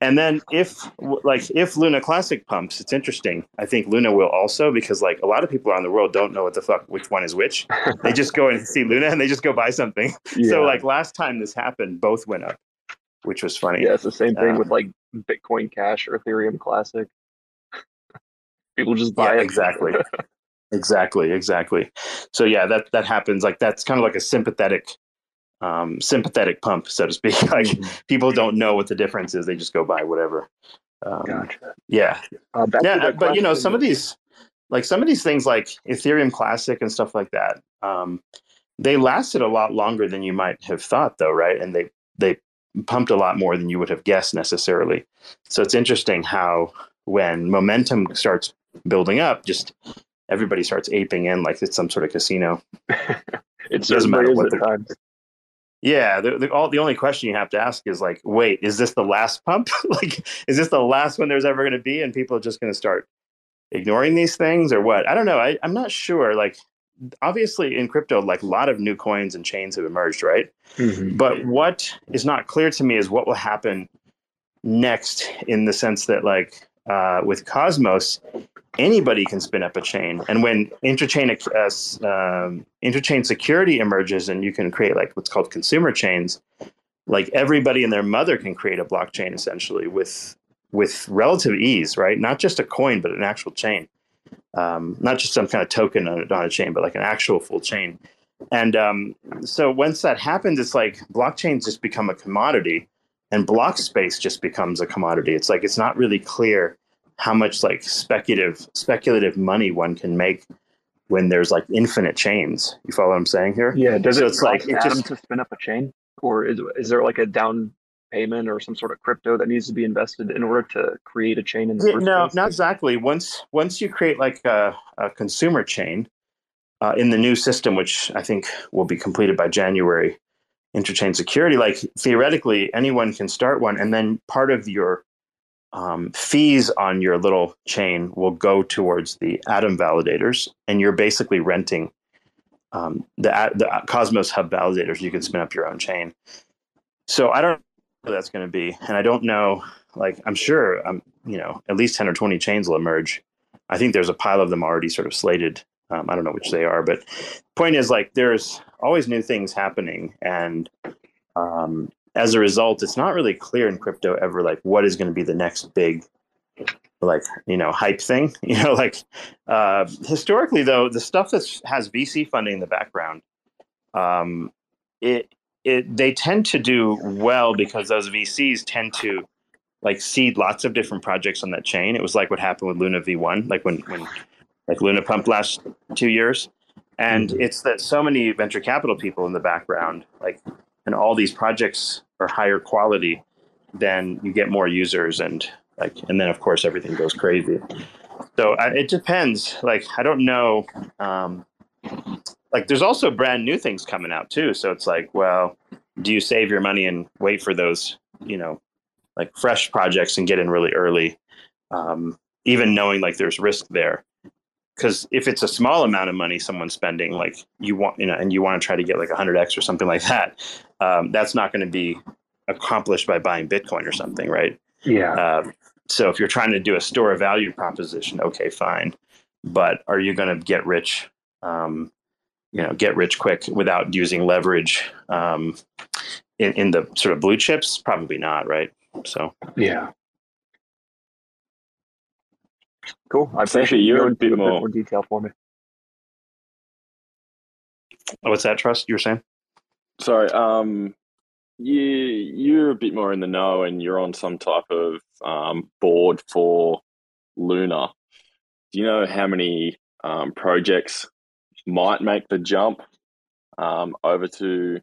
And then if like if Luna Classic pumps, it's interesting. I think Luna will also because like a lot of people around the world don't know what the fuck which one is which. they just go and see Luna and they just go buy something.
Yeah.
So like last time this happened, both went up, which was funny.
yeah, it's the same thing
Um,
with like Bitcoin Cash or Ethereum Classic. People just buy
Yeah,
it.
exactly. exactly, exactly. So yeah, that that happens. Like that's kind of like a sympathetic, um, sympathetic pump, so to speak. like people don't know what the difference is; they just go buy whatever. Um,
Gotcha.
Yeah,
Uh,
yeah. But you know, some of these, like some of these things, like Ethereum Classic and stuff like that, um, they lasted a lot longer than you might have thought, though, right? And they they pumped a lot more than you would have guessed necessarily. So it's interesting how when momentum starts building up, just everybody starts aping in like it's some sort of casino.
it
doesn't matter what the-
time.
Yeah, the, the, all, the only question you have to ask is like, wait, is this the last pump? like, is this the last one there's ever going to be? And people are just going to start ignoring these things or what? I don't know. I, I'm not sure. Like, obviously in crypto, like a lot of new coins and chains have emerged, right?
Mhm.
But what is not clear to me is what will happen next in the sense that, like, uh, with Cosmos, anybody can spin up a chain. And when interchain, uh, um, interchain security emerges and you can create like what's called consumer chains, like everybody and their mother can create a blockchain essentially with with relative ease, right? Not just a coin, but an actual chain. Um, not just some kind of token on, a- on a chain, but like an actual full chain. And um, so once that happens, it's like blockchains just become a commodity, and block space just becomes a commodity. It's like it's not really clear how much like speculative speculative money one can make when there's like infinite chains. You follow what I'm saying here?
Yeah, does
So
it
it's like- it just-
to spin up a chain, or is is there like a down payment or some sort of crypto that needs to be invested in order to create a chain in the first
no,
place?
not exactly. Once once you create like a, a consumer chain uh, in the new system, which I think will be completed by January, interchain security, like theoretically anyone can start one, and then part of your um, fees on your little chain will go towards the Atom validators, and you're basically renting um, the the Cosmos Hub validators. You can spin up your own chain. So I don't that's going to be, and I don't know. Like I'm sure, I'm, you know, at least ten or twenty chains will emerge. I think there's a pile of them already sort of slated. Um, I don't know which they are, but point is like there's always new things happening, and um, as a result, it's not really clear in crypto ever like what is going to be the next big like you know hype thing you know like uh historically though the stuff that has vc funding in the background um it it they tend to do well because those vcs tend to like seed lots of different projects on that chain. It was like what happened with luna v1 like when when like luna pumped last two years. And it's that so many venture capital people in the background like and all these projects are higher quality then you get more users and like and then of course everything goes crazy. So I, it depends. Like i don't know um like there's also brand new things coming out too so it's like well do you save your money and wait for those you know like fresh projects and get in really early um even knowing like there's risk there because if it's a small amount of money someone's spending like you want you know and you want to try to get like 100x or something like that um, that's not going to be accomplished by buying bitcoin or something right
Yeah.
uh, so if you're trying to do a store of value proposition, okay, fine. But are you going to get rich, um, you know, get rich quick without using leverage um, in, in the sort of blue chips? Probably not, right? So
Yeah. Cool. I
Essentially,
appreciate you
you're a
going
bit
into
more-
more detail for me.
oh, what's that trust you were saying?
Sorry, um, you you're a bit more in the know, and you're on some type of um, board for Luna. Do you know how many um, projects might make the jump um, over to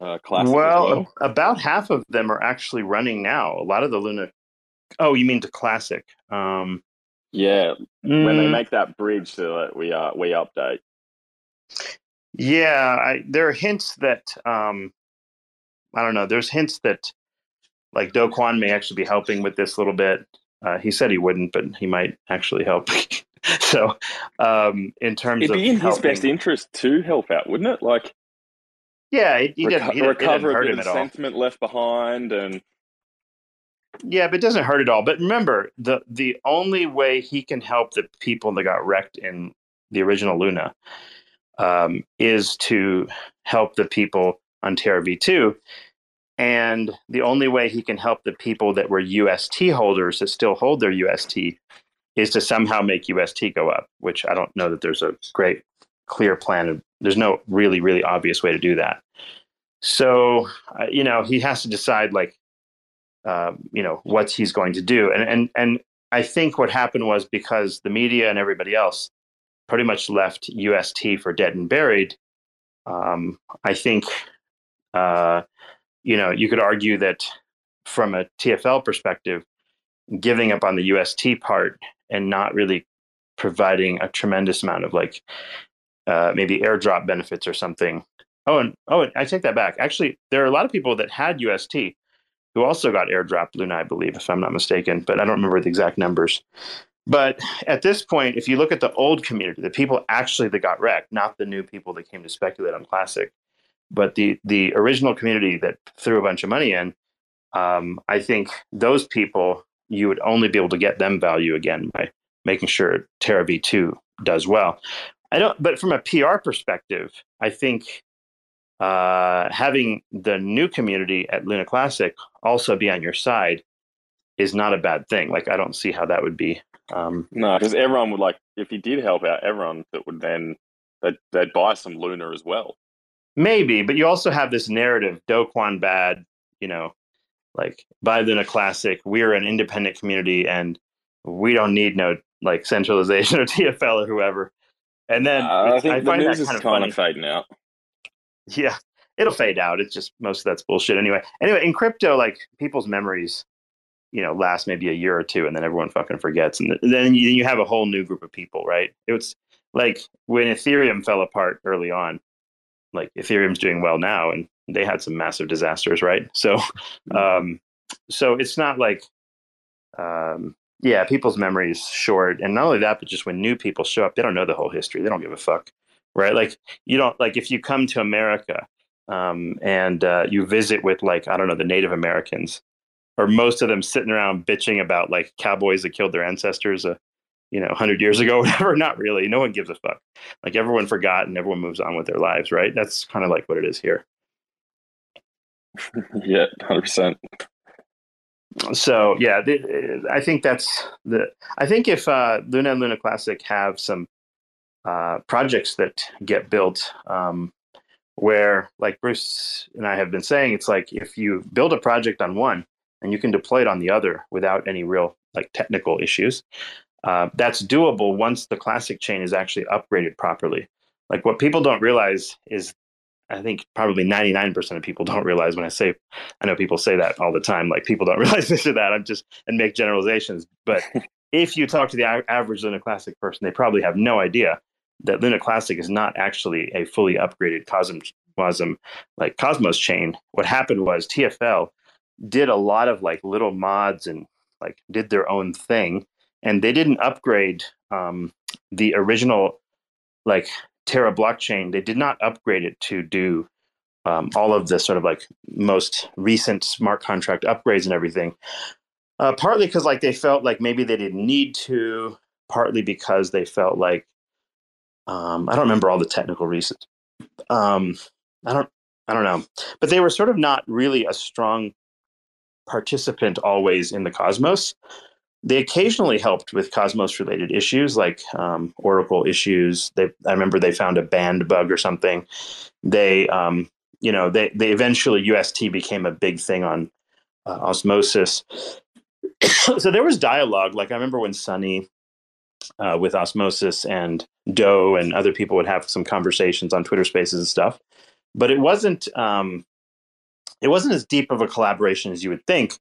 uh, Classic?
well,
well?
about half of them are actually running now. A lot of the Luna. Oh, you mean to classic? Um,
yeah, when they
mm,
make that bridge so that we uh, we update.
Yeah, I, there are hints that um, I don't know. There's hints that like Do Kwon may actually be helping with this a little bit. Uh, he said he wouldn't, but he might actually help. so, um, in terms of It'd
be in his best interest to help out, wouldn't it? Like
yeah, he, he didn't, he it didn't
recover a
hurt
bit
him
of
at all.
sentiment left behind, and
Yeah, but it doesn't hurt at all. But remember, the the only way he can help the people that got wrecked in the original Luna um, is to help the people on Terra V2. And the only way he can help the people that were UST holders that still hold their UST is to somehow make UST go up, which I don't know that there's a great clear plan. There's no really, really obvious way to do that. So, uh, you know, he has to decide like, uh, you know what he's going to do and and and i think what happened was because the media and everybody else pretty much left ust for dead and buried um, i think uh, you know you could argue that from a tfl perspective giving up on the ust part and not really providing a tremendous amount of like uh, maybe airdrop benefits or something oh and oh i take that back actually there are a lot of people that had ust who also got airdropped Luna, I believe, if I'm not mistaken, but I don't remember the exact numbers. But at this point, if you look at the old community, the people actually that got wrecked, not the new people that came to speculate on Classic, but the the original community that threw a bunch of money in, um, I think those people you would only be able to get them value again by making sure Terra V2 does well. I don't, but from a PR perspective, I think uh, having the new community at Luna Classic also be on your side is not a bad thing. Like I don't see how that would be. Um,
no, because everyone would like if he did help out, everyone that would then they'd, they'd buy some Luna as well.
maybe, but you also have this narrative: Do Kwon bad. You know, like buy Luna Classic. We're an independent community, and we don't need no like centralization or TFL or whoever. And then
Uh, I think the
find
news
that
is
kind of funny.
of fading out.
Yeah, it'll fade out. It's just most of that's bullshit anyway. Anyway, in crypto, like people's memories, you know, last maybe a year or two, and then everyone fucking forgets, and then you, you have a whole new group of people, right? It was like when Ethereum fell apart early on. Like Ethereum's doing well now, and they had some massive disasters, right? So, mm-hmm. um, so it's not like, um, yeah, people's memories short, and not only that, but just when new people show up, they don't know the whole history. They don't give a fuck, right? Like you don't like if you come to America um, and uh, you visit with like I don't know the Native Americans, or most of them sitting around bitching about like cowboys that killed their ancestors, uh, you know, hundred years ago, whatever. Not really. No one gives a fuck. Like everyone forgot and everyone moves on with their lives, right? That's kind of like what it is here.
yeah, hundred percent.
So yeah, I think that's the. I think if uh, Luna and Luna Classic have some uh, projects that get built, um, where like Bruce and I have been saying, it's like if you build a project on one and you can deploy it on the other without any real like technical issues, uh, that's doable once the classic chain is actually upgraded properly. Like what people don't realize is, I think probably 99% of people don't realize when I say, I know people say that all the time, like people don't realize this or that. I'm just, and make generalizations. But if you talk to the average Luna Classic person, they probably have no idea that Luna Classic is not actually a fully upgraded Cosmos, like Cosmos chain. What happened was TFL did a lot of like little mods and like did their own thing, and they didn't upgrade um, the original like Terra blockchain. They did not upgrade it to do um, all of the sort of like most recent smart contract upgrades and everything. Uh, partly because like they felt like maybe they didn't need to. Partly because they felt like um, I don't remember all the technical reasons. Um, I don't. I don't know, but they were sort of not really a strong participant always in the cosmos. They occasionally helped with cosmos related issues like um, Oracle issues. They, I remember they found a band bug or something. They, um, you know, they, they eventually UST became a big thing on uh, osmosis. so there was dialogue. Like I remember when Sunny uh, with Osmosis and Do and other people would have some conversations on Twitter Spaces and stuff. But it wasn't um, it wasn't as deep of a collaboration as you would think.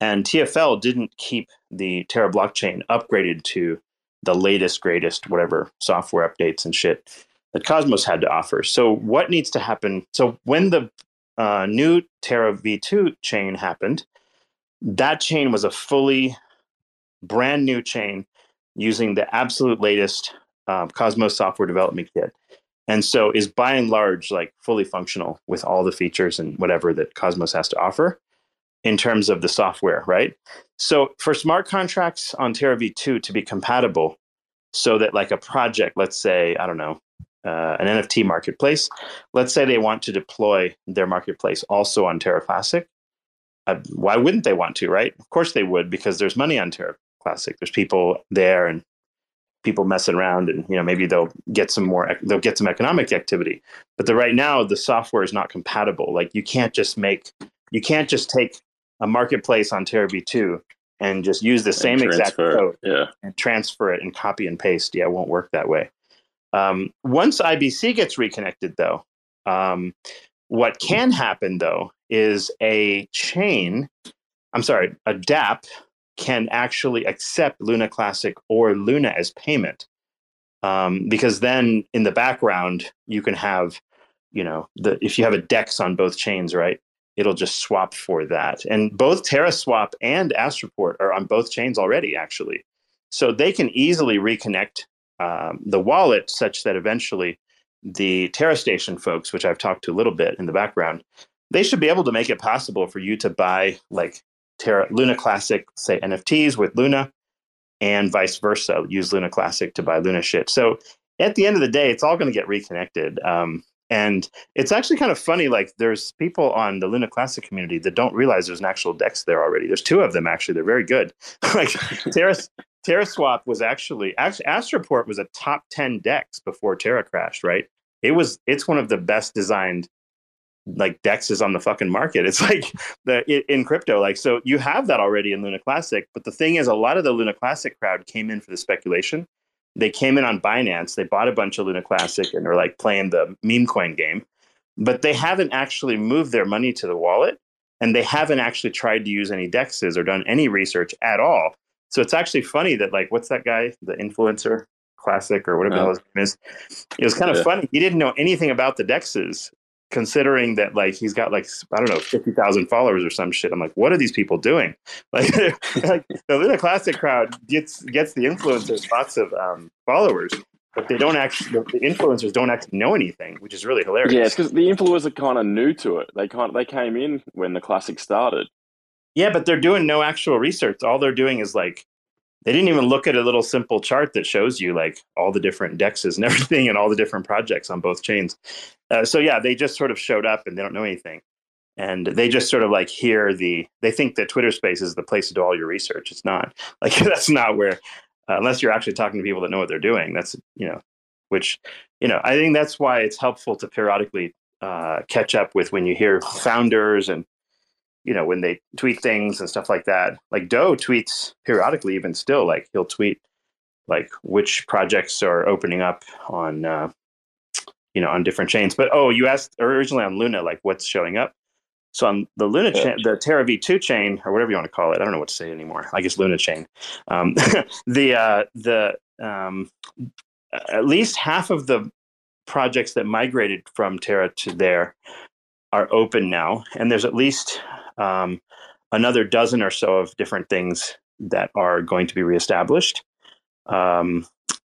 And TFL didn't keep the Terra blockchain upgraded to the latest, greatest, whatever software updates and shit that Cosmos had to offer. So what needs to happen? So when the uh, new Terra V2 chain happened, that chain was a fully brand new chain using the absolute latest um, Cosmos software development kit. And so is by and large like fully functional with all the features and whatever that Cosmos has to offer in terms of the software, right? So for smart contracts on Terra V2 to be compatible, so that like a project, let's say, I don't know, uh, an NFT marketplace, let's say they want to deploy their marketplace also on Terra Classic. Uh, why wouldn't they want to, right? Of course they would, because there's money on Terra Classic. There's people there and people messing around, and you know maybe they'll get some more. They'll get some economic activity. But the right now the software is not compatible. Like you can't just make you can't just take a marketplace on Terra V2 and just use the same exact code
yeah.
and transfer it and copy and paste. Yeah, it won't work that way. Um, once IBC gets reconnected, though, um, what can happen though is a chain. I'm sorry, a DApp can actually accept Luna Classic or Luna as payment. Um, because then in the background, you can have, you know, the if you have a DEX on both chains, right? It'll just swap for that. And both TerraSwap and Astroport are on both chains already, actually. So they can easily reconnect um, the wallet such that eventually the TerraStation folks, which I've talked to a little bit in the background, they should be able to make it possible for you to buy like Terra Luna Classic, say NFTs with Luna, and vice versa. Use Luna Classic to buy Luna shit. So at the end of the day, it's all going to get reconnected. Um, and it's actually kind of funny. Like there's people on the Luna Classic community that don't realize there's an actual DEX there already. There's two of them actually. They're very good. like Terra TerraSwap was actually actually Astroport was a top ten DEX before Terra crashed. Right. It was. It's one of the best designed like dexes on the fucking market. It's like the in crypto. Like so, you have that already in Luna Classic. But the thing is, a lot of the Luna Classic crowd came in for the speculation. They came in on Binance. They bought a bunch of Luna Classic and are like playing the meme coin game. but they haven't actually moved their money to the wallet and they haven't actually tried to use any dexes or done any research at all. So it's actually funny that like what's that guy, the influencer classic or whatever oh. his name is. It was kind of yeah. funny. He didn't know anything about the dexes, considering that like he's got like I don't know fifty thousand followers or some shit. I'm like, what are these people doing? Like, like the Luna Classic crowd gets gets the influencers lots of um, followers, but they don't actually the influencers don't actually know anything, which is really hilarious.
Yeah, it's because the influencers are kind of new to it. They kind they came in when the classic started.
Yeah, but they're doing no actual research. All they're doing is like they didn't even look at a little simple chart that shows you like all the different dexes and everything and all the different projects on both chains. Uh, so yeah, they just sort of showed up and they don't know anything, and they just sort of like hear the. They think that Twitter Space is the place to do all your research. It's not like that's not where uh, unless you're actually talking to people that know what they're doing. That's you know, which you know, I think that's why it's helpful to periodically uh, catch up with when you hear founders and you know when they tweet things and stuff like that. Like Do tweets periodically, even still. Like he'll tweet like which projects are opening up on uh, you know on different chains. But oh, you asked originally on Luna, like what's showing up. So on the Luna chain, the Terra V2 chain, or whatever you want to call it, I don't know what to say anymore. I guess Luna chain. Um, the uh, the um, at least half of the projects that migrated from Terra to there are open now, and there's at least um, another dozen or so of different things that are going to be reestablished. Um,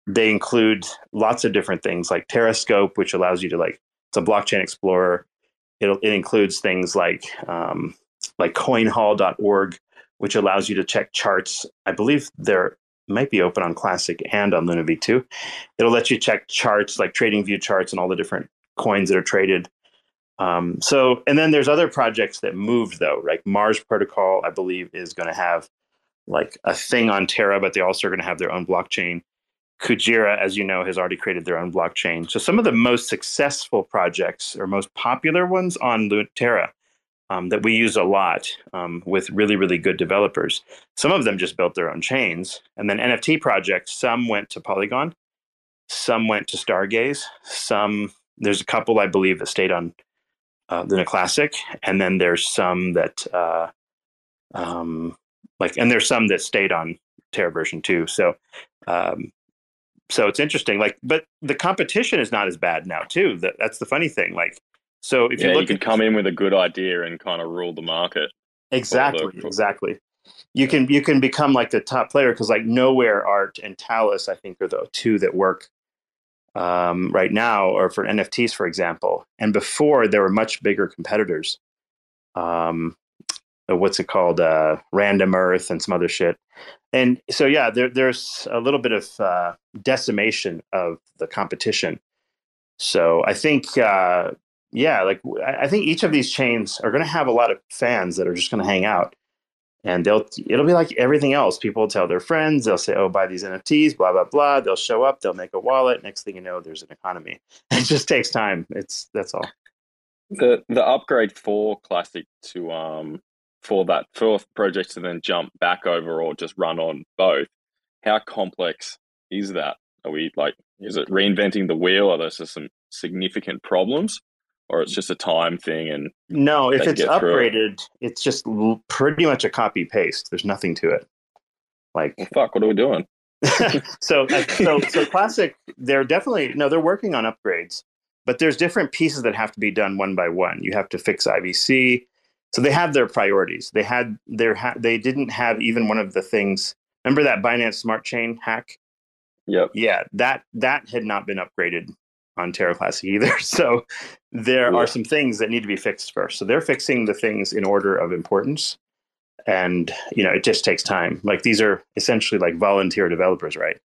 they include lots of different things like Terrascope, which allows you to like it's a blockchain explorer it, it includes things like um, like coinhall.org, which allows you to check charts. I believe they're might be open on Classic and on Luna V2. It'll let you check charts like trading view charts and all the different coins that are traded. Um, so, and then there's other projects that moved though, like Mars Protocol, I believe, is going to have like a thing on Terra, but they also are going to have their own blockchain. Kujira, as you know, has already created their own blockchain. So some of the most successful projects or most popular ones on Terra um, that we use a lot um, with really, really good developers. Some of them just built their own chains. And then NFT projects, some went to Polygon, some went to Stargaze, some, there's a couple, I believe, that stayed on uh, a Classic. And then there's some that, uh, um, like, and there's some that stayed on Terra version 2. So, um, so it's interesting. Like, but the competition is not as bad now too. That that's the funny thing. Like, so if
yeah,
you look,
you can
at,
come in with a good idea and kind of rule the market.
Exactly, the, exactly. You can you can become like the top player because like Knowhere Art and Talis, I think, are the two that work um, right now, or for NFTs, for example. And before there were much bigger competitors. Um, what's it called? Uh, Random Earth and some other shit and so yeah there, there's a little bit of uh, decimation of the competition so i think uh, yeah like i think each of these chains are going to have a lot of fans that are just going to hang out and they'll it'll be like everything else people tell their friends they'll say oh buy these nfts blah blah blah they'll show up they'll make a wallet next thing you know there's an economy it just takes time it's that's all
the the upgrade for classic to um for that for project to then jump back over or just run on both. How complex is that? Are we like, is it reinventing the wheel? Are there some significant problems? Or it's just a time thing, and
no. If it's upgraded, it. it's just pretty much a copy paste. There's nothing to it. Like,
well, fuck, what are we doing?
so, uh, so, so classic. They're definitely no. They're working on upgrades, but there's different pieces that have to be done one by one. You have to fix IBC so they have their priorities. They had their ha- they didn't have even one of the things. Remember that Binance Smart Chain hack?
Yep.
Yeah, that that had not been upgraded on Terra Classic either. So there yeah. are some things that need to be fixed first. So they're fixing the things in order of importance. And you know, it just takes time. Like these are essentially like volunteer developers, right?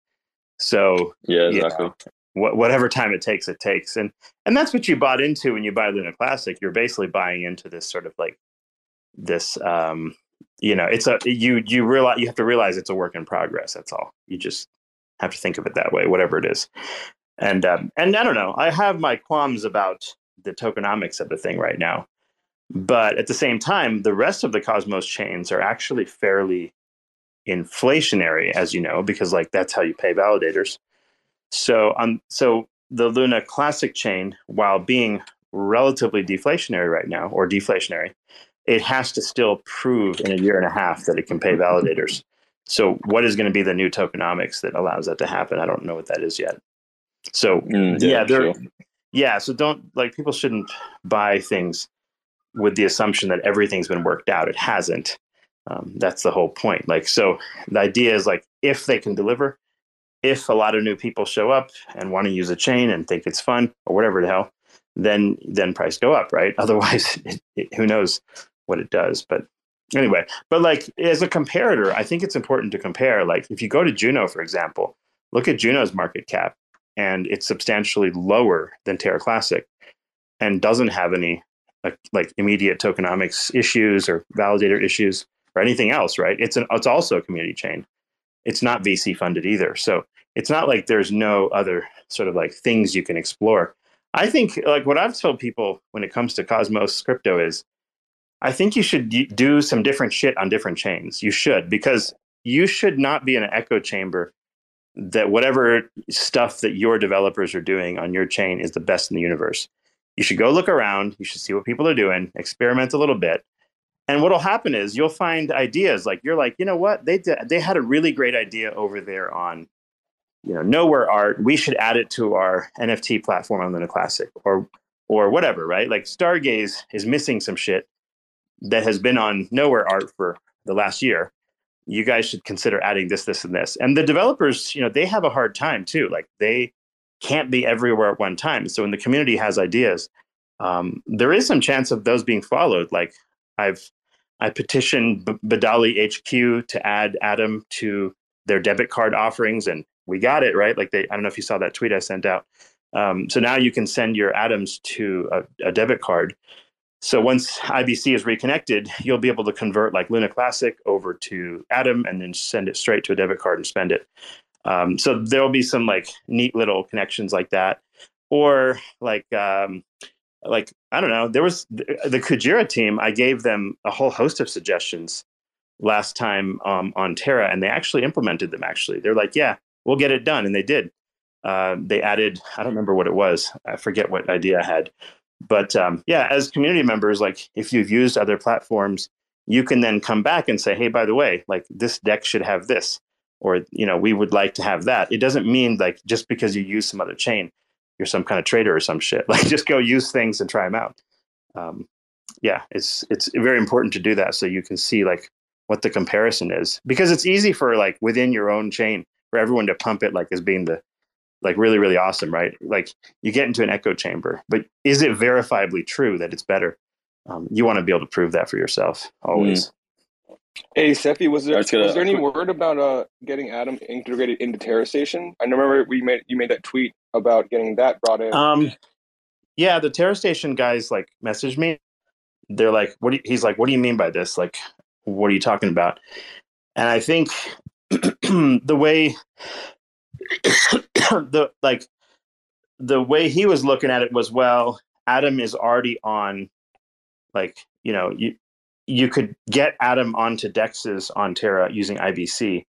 So
yeah, exactly. You
know, wh- whatever time it takes, it takes, and and that's what you bought into when you buy Luna Classic. You're basically buying into this sort of like this um you know it's a you you realize you have to realize it's a work in progress that's all you just have to think of it that way whatever it is and um and i don't know i have my qualms about the tokenomics of the thing right now but at the same time the rest of the cosmos chains are actually fairly inflationary as you know because like that's how you pay validators so on um, so the luna classic chain while being relatively deflationary right now or deflationary, it has to still prove in a year and a half that it can pay validators. So, what is going to be the new tokenomics that allows that to happen? I don't know what that is yet. So,
Mm,
yeah,
yeah, sure.
Yeah, so don't like people shouldn't buy things with the assumption that everything's been worked out. It hasn't. Um, that's the whole point. Like, so the idea is like if they can deliver, if a lot of new people show up and want to use a chain and think it's fun or whatever the hell, then then price go up, right? Otherwise, it, it, who knows what it does. But anyway, but like as a comparator, I think it's important to compare. Like if you go to Juno, for example, look at Juno's market cap, and it's substantially lower than Terra Classic, and doesn't have any like, like immediate tokenomics issues or validator issues or anything else, right? It's an it's also a community chain. It's not VC funded either, so it's not like there's no other sort of like things you can explore. I think like what I've told people when it comes to Cosmos crypto is I think you should do some different shit on different chains. You should because you should not be in an echo chamber that whatever stuff that your developers are doing on your chain is the best in the universe. You should go look around, you should see what people are doing, experiment a little bit. And what'll happen is you'll find ideas like you're like, you know what? They did, they had a really great idea over there on you know knowhere art we should add it to our nft platform on luna classic or or whatever right like stargaze is missing some shit that has been on knowhere art for the last year you guys should consider adding this this and this. And the developers you know they have a hard time too like they can't be everywhere at one time. So when the community has ideas um, there is some chance of those being followed. Like i've i petitioned B- badali hq to add atom to their debit card offerings and we got it right? Like they i don't know if you saw that tweet i sent out. Um, so now you can send your atoms to a, a debit card so once ibc is reconnected you'll be able to convert like luna classic over to atom and then send it straight to a debit card and spend it. Um, so there'll be some like neat little connections like that. Or like um, like i don't know there was the, the kujira team i gave them a whole host of suggestions last time um, on terra and they actually implemented them actually. They're like yeah we'll get it done and they did. Uh, they added i don't remember what it was. I forget what idea i had but um, yeah as community members like if you've used other platforms you can then come back and say hey by the way like this deck should have this or you know we would like to have that. It doesn't mean like just because you use some other chain you're some kind of trader or some shit. Like just go use things and try them out. Um, yeah it's it's very important to do that so you can see like what the comparison is. Because it's easy for like within your own chain for everyone to pump it like as being the like really really awesome right like you get into an echo chamber but is it verifiably true that it's better um, you want to be able to prove that for yourself always
Hey, Cephii, was there
was gonna-
was there any word about uh getting Atom integrated into Terra Station? I remember we made you made that tweet about getting that brought in.
Um, yeah, the Terra Station guys like messaged me. They're like, "What?" Do you, he's like, "What do you mean by this? Like, what are you talking about?" And I think the way the like the way he was looking at it was, well, Atom is already on, like, you know, you you could get Atom onto Dexes on Terra using IBC.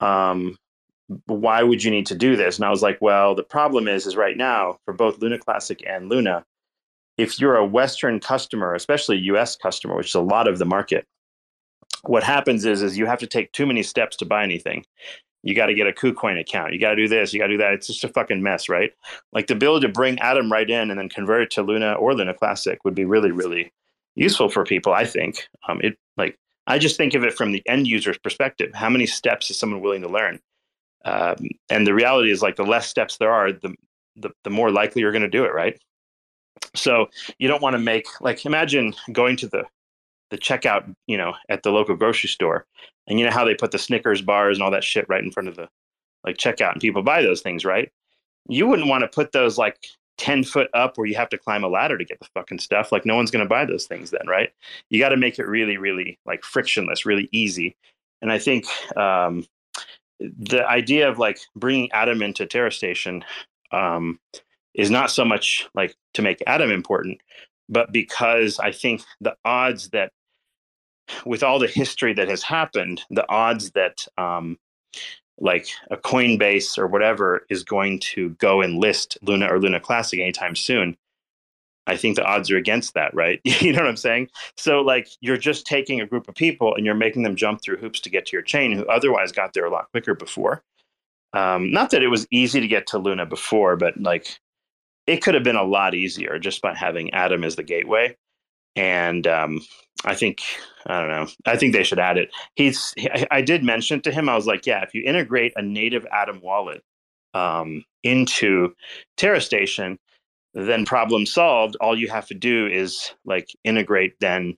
Um, why would you need to do this? And I was like, well, the problem is, is right now for both Luna Classic and Luna, if you're a Western customer, especially US customer, which is a lot of the market, what happens is, is you have to take too many steps to buy anything. You got to get a KuCoin account. You got to do this. You got to do that. It's just a fucking mess, right? Like the ability to bring Atom right in and then convert it to Luna or Luna Classic would be really, really useful for people. I think um, it like I just think of it from the end user's perspective. How many steps is someone willing to learn? Um, and the reality is, like the less steps there are, the the, the more likely you're going to do it, right? So you don't want to make like imagine going to the the checkout, you know, at the local grocery store, and you know how they put the Snickers bars and all that shit right in front of the like checkout, and people buy those things, right? You wouldn't want to put those like 10 foot up where you have to climb a ladder to get the fucking stuff. Like, no one's going to buy those things then, right? You got to make it really, really like frictionless, really easy. And I think um, the idea of like bringing Atom into Terra Station um, is not so much like to make Atom important, but because I think the odds that with all the history that has happened, the odds that um, like a Coinbase or whatever is going to go and list Luna or Luna Classic anytime soon I think the odds are against that, right? you know what I'm saying? So like you're just taking a group of people and you're making them jump through hoops to get to your chain who otherwise got there a lot quicker before. Um, not that it was easy to get to Luna before, but like it could have been a lot easier just by having Atom as the gateway. And um, I think I don't know. I think they should add it. He's. I, did mention to him. I was like, yeah, if you integrate a native Atom wallet um, into TerraStation, then problem solved. All you have to do is like integrate then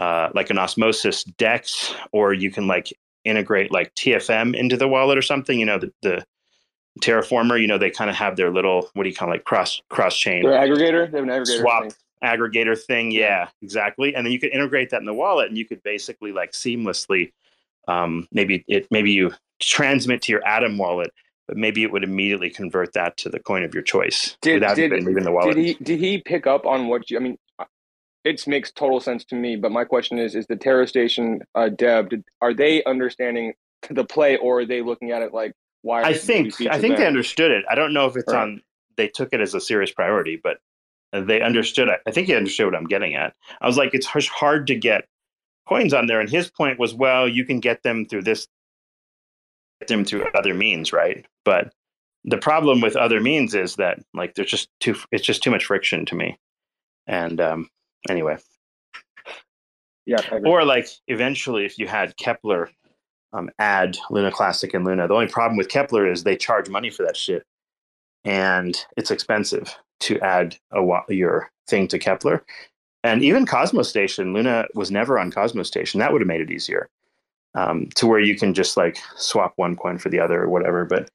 uh, like an osmosis dex, or you can like integrate like TFM into the wallet or something. You know, the, the Terraformer, you know, they kind of have their little what do you call it, like cross cross chain
Their aggregator, they have an aggregator.
swap
thing.
aggregator thing. Yeah, exactly. And then you could integrate that in the wallet, and you could basically like seamlessly, um, maybe it maybe you transmit to your Atom wallet, but maybe it would immediately convert that to the coin of your choice
Did,
without
did,
even leaving the wallet.
did he did he pick up on what you? I mean, it makes total sense to me. But my question is: Is the Terra Station uh, dev? Did, are they understanding the play, or are they looking at it like why?
I think I think they understood it. I don't know if it's
Right.
on. They took it as a serious priority, but they understood. I think he understood what I'm getting at. I was like, it's hard to get coins on there, and his point was, well, you can get them through this, get them through other means, right? But the problem with other means is that like there's just too. It's just too much friction to me. And um, anyway,
Yeah,
or like eventually, if you had Keplr um, add Luna Classic and Luna, the only problem with Keplr is they charge money for that shit, and it's expensive to add a your thing to Keplr. And even Cosmos Station, Luna was never on Cosmos Station. That would have made it easier um, to where you can just like swap one coin for the other or whatever. But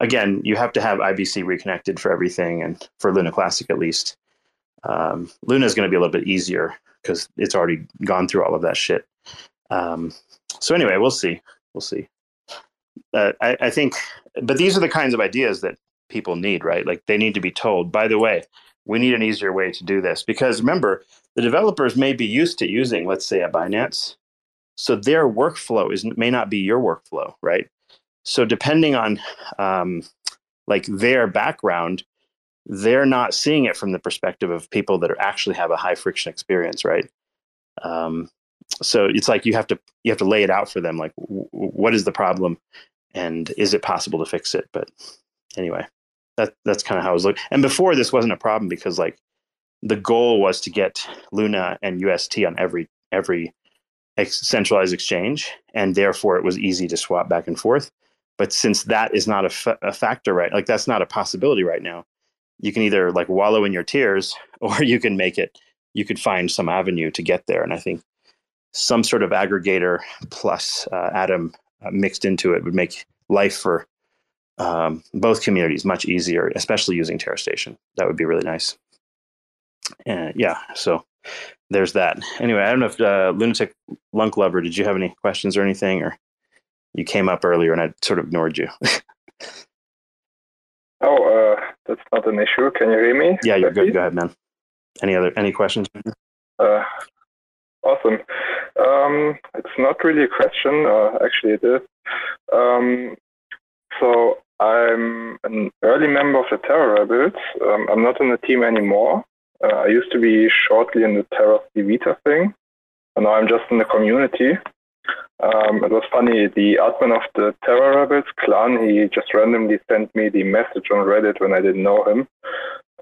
again, you have to have IBC reconnected for everything, and for Luna Classic at least. Um, Luna is going to be a little bit easier because it's already gone through all of that shit. Um, so anyway, we'll see. We'll see. Uh, I, I think, but these are the kinds of ideas that people need, right? Like they need to be told. By the way, we need an easier way to do this because remember, the developers may be used to using, let's say, a Binance, so their workflow is may not be your workflow, right? So depending on um, like their background, they're not seeing it from the perspective of people that are actually have a high friction experience, right? Um, so it's like you have to you have to lay it out for them, like w- what is the problem, and is it possible to fix it? But anyway, that that's kind of how I was looking. And before this wasn't a problem because like the goal was to get Luna and UST on every every ex- centralized exchange, and therefore it was easy to swap back and forth. But since that is not a, a factor, right? Like that's not a possibility right now. You can either like wallow in your tears, or you can make it. You could find some avenue to get there, and I think some sort of aggregator plus uh, Atom uh, mixed into it would make life for um, both communities much easier, especially using TerraStation. That would be really nice. And yeah, so there's that. Anyway, I don't know if uh, Lunatic Lunk Lover, did you have any questions or anything, or you came up earlier and I sort of ignored you?
Oh, uh, that's not an issue. Can you hear me?
yeah, you're good. Go ahead, man. Any other any questions?
Uh, awesome. Um, it's not really a question. Uh, actually, it is. Um, so I'm an early member of the Terra Rebels. Um, I'm not in the team anymore. Uh, I used to be shortly in the Terra Vita thing, and now I'm just in the community. Um, it was funny. The admin of the Terra Rebels clan, he just randomly sent me the message on Reddit when I didn't know him.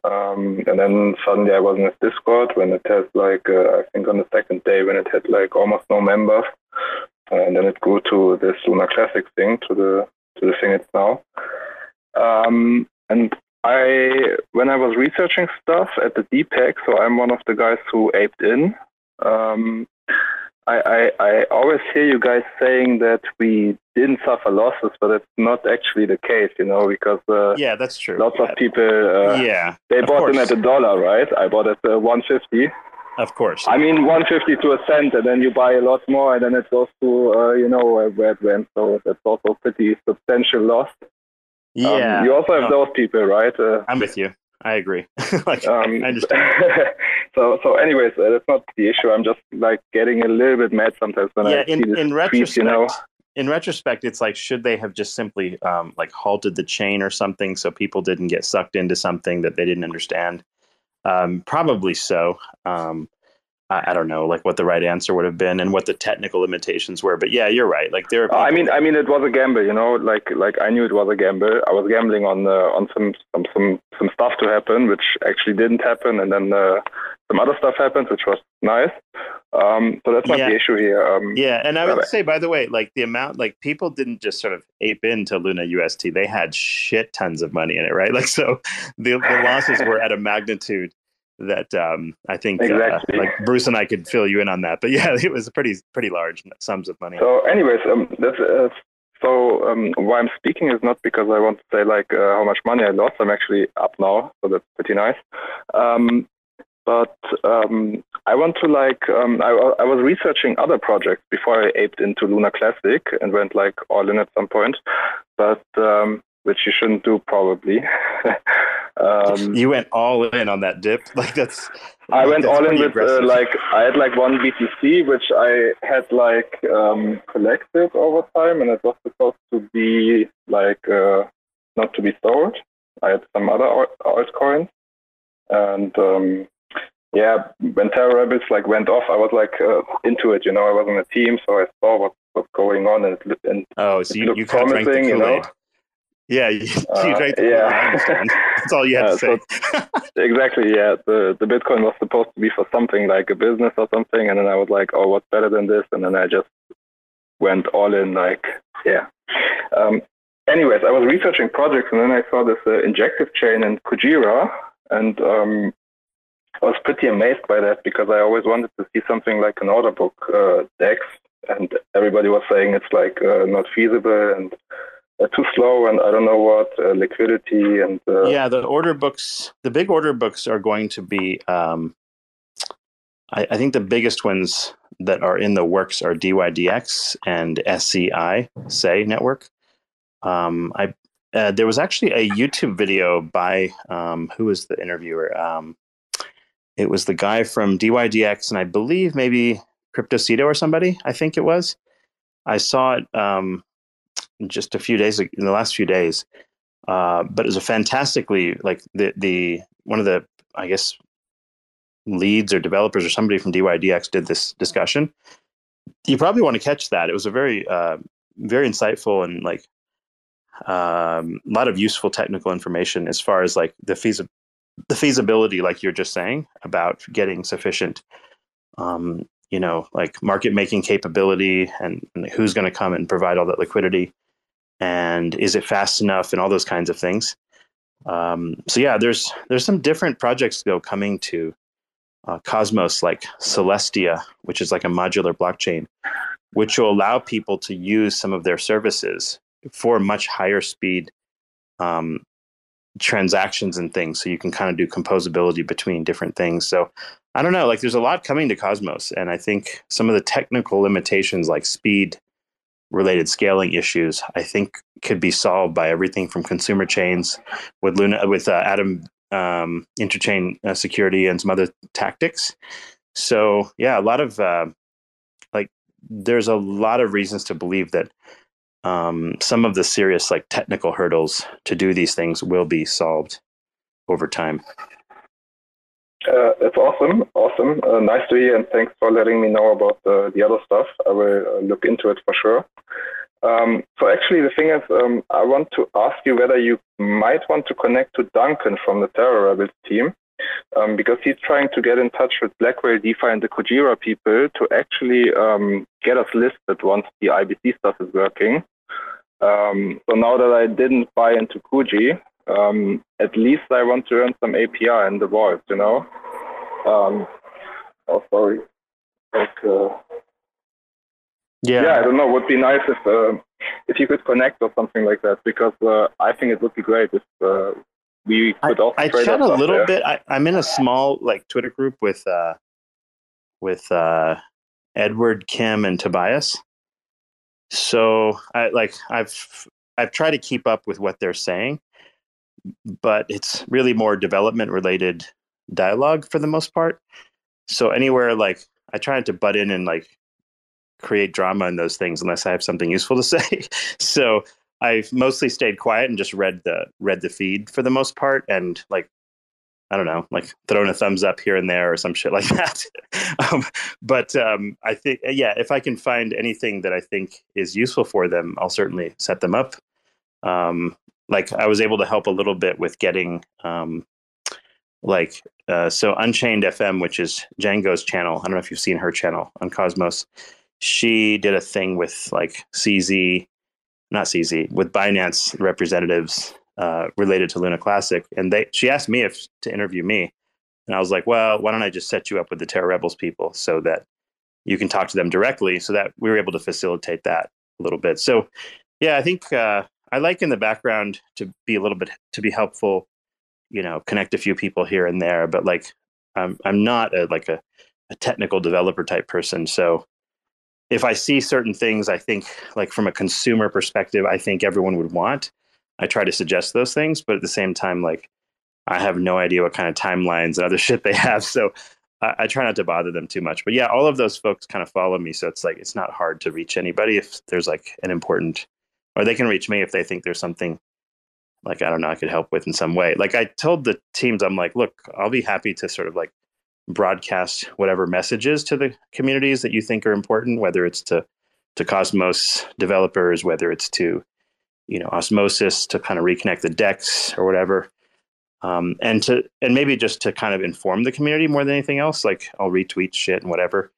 Um, and then suddenly I was in his Discord when it has like, uh, I think on the second day when it had like almost no members. And then it grew to this Luna Classic thing, to the to the thing it's now. Um, and I, when I was researching stuff at the depeg, so I'm one of the guys who aped in. Um, I, I, I always hear you guys saying that we didn't suffer losses, but it's not actually the case, you know, because uh,
Yeah, that's true.
lots of people uh,
yeah,
they bought in
course.
at a dollar, right? I bought at uh, 150.
of course.
I mean, 150 to a cent, and then you buy a lot more, and then it goes to, uh, you know, where it went. So that's also pretty substantial loss. Um,
yeah,
you also have
no,
those people, right? Uh,
I'm with you. I agree. like,
um,
I understand.
so, so, anyways, uh, that's not the issue. I'm just like getting a little bit mad sometimes when
yeah,
I see
in,
this
in
tweet,
retrospect,
you know.
in retrospect, it's like should they have just simply um, like halted the chain or something so people didn't get sucked into something that they didn't understand. um, probably so. Um, I, I, don't know, like what the right answer would have been and what the technical limitations were. But yeah, you're right. Like there. Are
people- I mean, I mean, it was a gamble. You know, like like I knew it was a gamble. I was gambling on uh, on some some some some stuff to happen, which actually didn't happen, and then uh, some other stuff happened, which was nice. Um, so that's not yeah. the issue here. Um,
yeah, and I would say, by the way, like the amount, like people didn't just sort of ape into Luna UST; they had shit tons of money in it, right? Like, so the the losses were at a magnitude that um, I think uh, exactly. uh, like Bruce and I could fill you in on that. But yeah, it was pretty pretty large sums of money.
So, anyways, um, that's. Uh, so um, why I'm speaking is not because I want to say like uh, how much money I lost. I'm actually up now, so that's pretty nice. Um, but um, I want to like um, I, I, was researching other projects before I aped into Luna Classic and went like all in at some point, but um, which you shouldn't do probably.
Um, you went all in on that dip, like that's.
I went all in with uh, like I had like one BTC which I had like um, collected over time, and it was supposed to be like uh, not to be sold. I had some other altcoins, and um, yeah, when Terra Rebels like went off, I was like uh, into it. You know, I was on a team, so I saw what was going on, and, and
oh, so you, you promising, you know. Yeah, you, uh, you yeah. That's all you had to say.
So, exactly. Yeah, the the Bitcoin was supposed to be for something like a business or something, and then I was like, oh, what's better than this? And then I just went all in. Like, yeah. Um, anyways, I was researching projects, and then I saw this uh, injective chain in Kujira, and um, I was pretty amazed by that because I always wanted to see something like an order book uh, DEX, and everybody was saying it's like uh, not feasible and uh, too slow and I don't know what uh, liquidity and uh,
yeah, the order books, the big order books are going to be. Um, I, I, think the biggest ones that are in the works are DYDX and SCI Sei Network. Um, I uh, there was actually a YouTube video by um, who was the interviewer? Um, it was the guy from DYDX, and I believe maybe CryptoCito or somebody. I think it was. I saw it um, just a few days in the last few days. Uh, but it was a fantastically like the the one of the I guess leads or developers or somebody from DYDX did this discussion. You probably want to catch that. It was a very uh, very insightful and like um, a lot of useful technical information as far as like the feasi- the feasibility, like you're just saying, about getting sufficient um, you know, like market making capability and, and who's going to come and provide all that liquidity and is it fast enough and all those kinds of things. Um, so yeah, there's there's some different projects though coming to uh, Cosmos, like Celestia, which is like a modular blockchain, which will allow people to use some of their services for much higher speed um, transactions and things. So you can kind of do composability between different things. So I don't know, like there's a lot coming to Cosmos, and I think some of the technical limitations like speed related scaling issues, I think could be solved by everything from consumer chains with Luna with uh, Atom um, interchain uh, security and some other tactics. So yeah, a lot of uh, like there's a lot of reasons to believe that um, some of the serious like technical hurdles to do these things will be solved over time.
Uh, that's awesome, awesome. Uh, nice to hear, and thanks for letting me know about the, the other stuff. I will uh, look into it for sure. Um, so actually, the thing is, um, I want to ask you whether you might want to connect to Duncan from the Terra Rebels team, um, because he's trying to get in touch with Blackwhale DeFi and the Kujira people to actually um, get us listed once the IBC stuff is working. Um, so now that I didn't buy into Kuji, um, at least I want to earn some APR in the vault, you know. Um, oh, sorry. Like, uh, yeah. yeah, I don't know. It Would be nice if uh, if you could connect or something like that because uh, I think it would be great if uh, we could also.
I, I chat a little there. bit. I, am in a small like Twitter group with uh, with uh, Edward, Kim, and Tobias. So I like I've I've tried to keep up with what they're saying, but it's really more development related dialogue for the most part. So anywhere like I try to butt in and like create drama in those things unless I have something useful to say. so I've mostly stayed quiet and just read the read the feed for the most part and like I don't know, like throwing a thumbs up here and there or some shit like that. um, but um, I think, yeah, if I can find anything that I think is useful for them, I'll certainly set them up. Um, like I was able to help a little bit with getting, um, like, uh, so Unchained FM, which is Django's channel. I don't know if you've seen her channel on Cosmos. She did a thing with like CZ, not CZ, with Binance representatives uh, related to Luna Classic, and they she asked me if to interview me, and I was like, well, why don't I just set you up with the Terra Rebels people so that you can talk to them directly, so that we were able to facilitate that a little bit. So, yeah, I think uh, I like in the background to be a little bit to be helpful, you know, connect a few people here and there, but like I'm I'm not a, like a, a technical developer type person, so if I see certain things, I think like from a consumer perspective, I think everyone would want. I try to suggest those things, but at the same time, like I have no idea what kind of timelines and other shit they have. So I, I, try not to bother them too much. But yeah, all of those folks kind of follow me. So it's like, it's not hard to reach anybody if there's like an important, or they can reach me if they think there's something like, I don't know, I could help with in some way. Like I told the teams, I'm like, look, I'll be happy to sort of like broadcast whatever messages to the communities that you think are important, whether it's to, to Cosmos developers, whether it's to you know osmosis to kind of reconnect the decks or whatever. Um, and to and maybe just to kind of inform the community more than anything else like i'll retweet shit and whatever.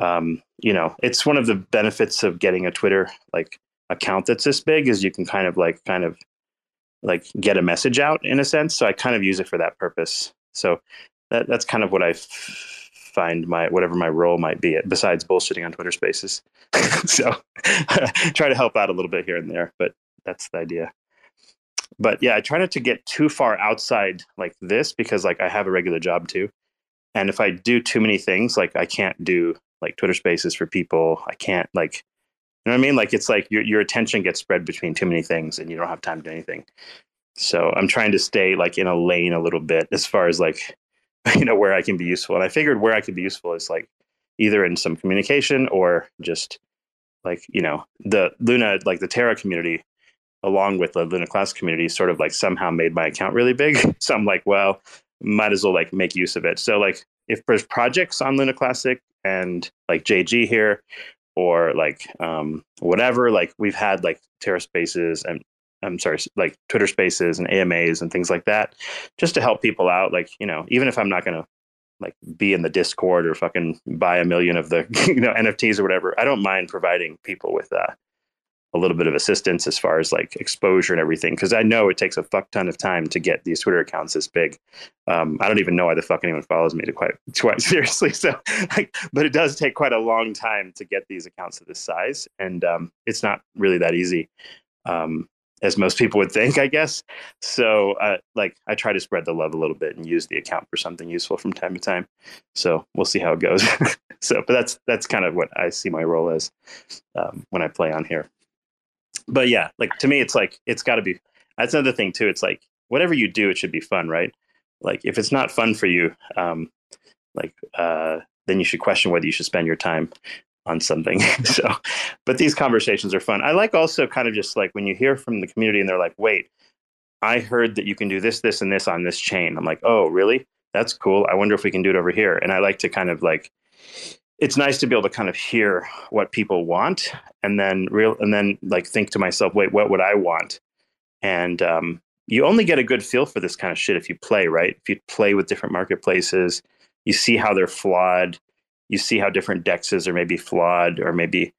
Um, you know it's one of the benefits of getting a twitter like account that's this big is you can kind of like kind of like get a message out in a sense. So i kind of use it for that purpose. So that, that's kind of what i find my whatever my role might be besides bullshitting on twitter spaces. So try to help out a little bit here and there but that's the idea. But yeah i try not to get too far outside like this because like i have a regular job too. And if i do too many things like i can't do like twitter spaces for people. I can't like you know what i mean? Like it's like your, your attention gets spread between too many things and you don't have time to do anything. So i'm trying to stay like in a lane a little bit as far as like you know where i can be useful. And i figured where i could be useful is like either in some communication or just like you know the luna like the terra community along with the Luna Class community, sort of like somehow made my account really big. so I'm like, well, might as well like make use of it. So like if there's projects on Luna Classic and like JG here or like um, whatever, like we've had like Terra Spaces and I'm sorry, like Twitter Spaces and AMAs and things like that, just to help people out. Like you know, even if I'm not gonna like be in the Discord or fucking buy a million of the you know NFTs or whatever, I don't mind providing people with uh, a little bit of assistance as far as like exposure and everything because I know it takes a fuck ton of time to get these Twitter accounts this big. Um, I don't even know why the fuck anyone follows me to quite quite seriously. So, like, but it does take quite a long time to get these accounts of this size, and um, it's not really that easy. Um, as most people would think, I guess. So, uh, like, I try to spread the love a little bit and use the account for something useful from time to time. So we'll see how it goes. so, but that's that's kind of what I see my role as um, when I play on here but yeah, like to me, it's like it's got to be. That's another thing too. It's like whatever you do, it should be fun, right? Like if it's not fun for you, um, like uh, then you should question whether you should spend your time on something. so, but these conversations are fun. I like also kind of just like when you hear from the community and they're like, "Wait, I heard that you can do this, this, and this on this chain." I'm like, "Oh, really? That's cool. I wonder if we can do it over here." And I like to kind of like it's nice to be able to kind of hear what people want and then real and then like think to myself wait what would i want? And um, you only get a good feel for this kind of shit if you play right? If you play with different marketplaces you see how they're flawed you see how different dexes are maybe flawed or maybe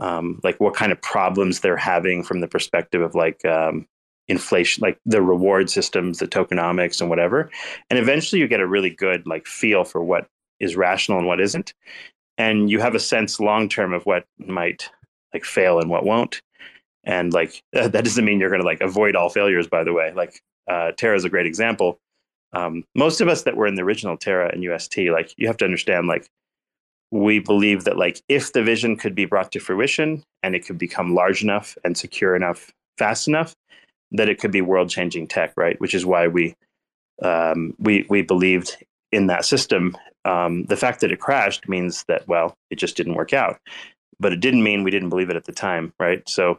um, like what kind of problems they're having from the perspective of like um, inflation like the reward systems the tokenomics and whatever. And eventually you get a really good like feel for what is rational and what isn't and you have a sense long term of what might like fail and what won't. And like that doesn't mean you're going to like avoid all failures by the way. Like uh, terra is a great example. Um, most of us that were in the original terra and ust like you have to understand like we believe that like if the vision could be brought to fruition and it could become large enough and secure enough fast enough that it could be world changing tech right? Which is why we um, we we believed in that system um, the fact that it crashed means that well it just didn't work out but it didn't mean we didn't believe it at the time right so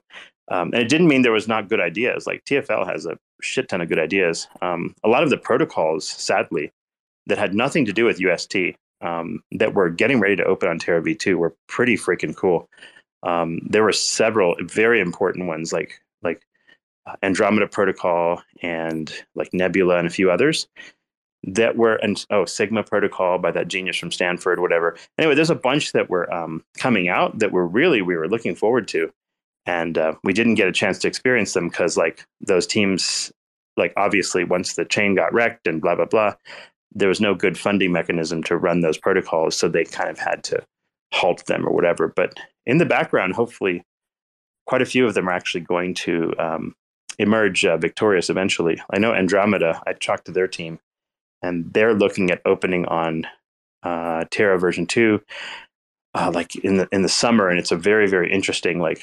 Um, and it didn't mean there was not good ideas. Like TFL has a shit ton of good ideas. Um, a lot of the protocols, sadly, that had nothing to do with UST um, that were getting ready to open on Terra V2 were pretty freaking cool. Um, there were several very important ones like like Andromeda Protocol and like Nebula and a few others that were and oh Sigma Protocol by that genius from Stanford, whatever. Anyway, there's a bunch that were um, coming out that were really we were looking forward to, and uh, we didn't get a chance to experience them because like those teams, like obviously once the chain got wrecked and blah blah blah, there was no good funding mechanism to run those protocols, so they kind of had to halt them or whatever. But in the background, hopefully, quite a few of them are actually going to um, emerge uh, victorious eventually. I know Andromeda. I talked to their team, and they're looking at opening on uh, Terra version two, uh, like in the in the summer, and it's a very very interesting like.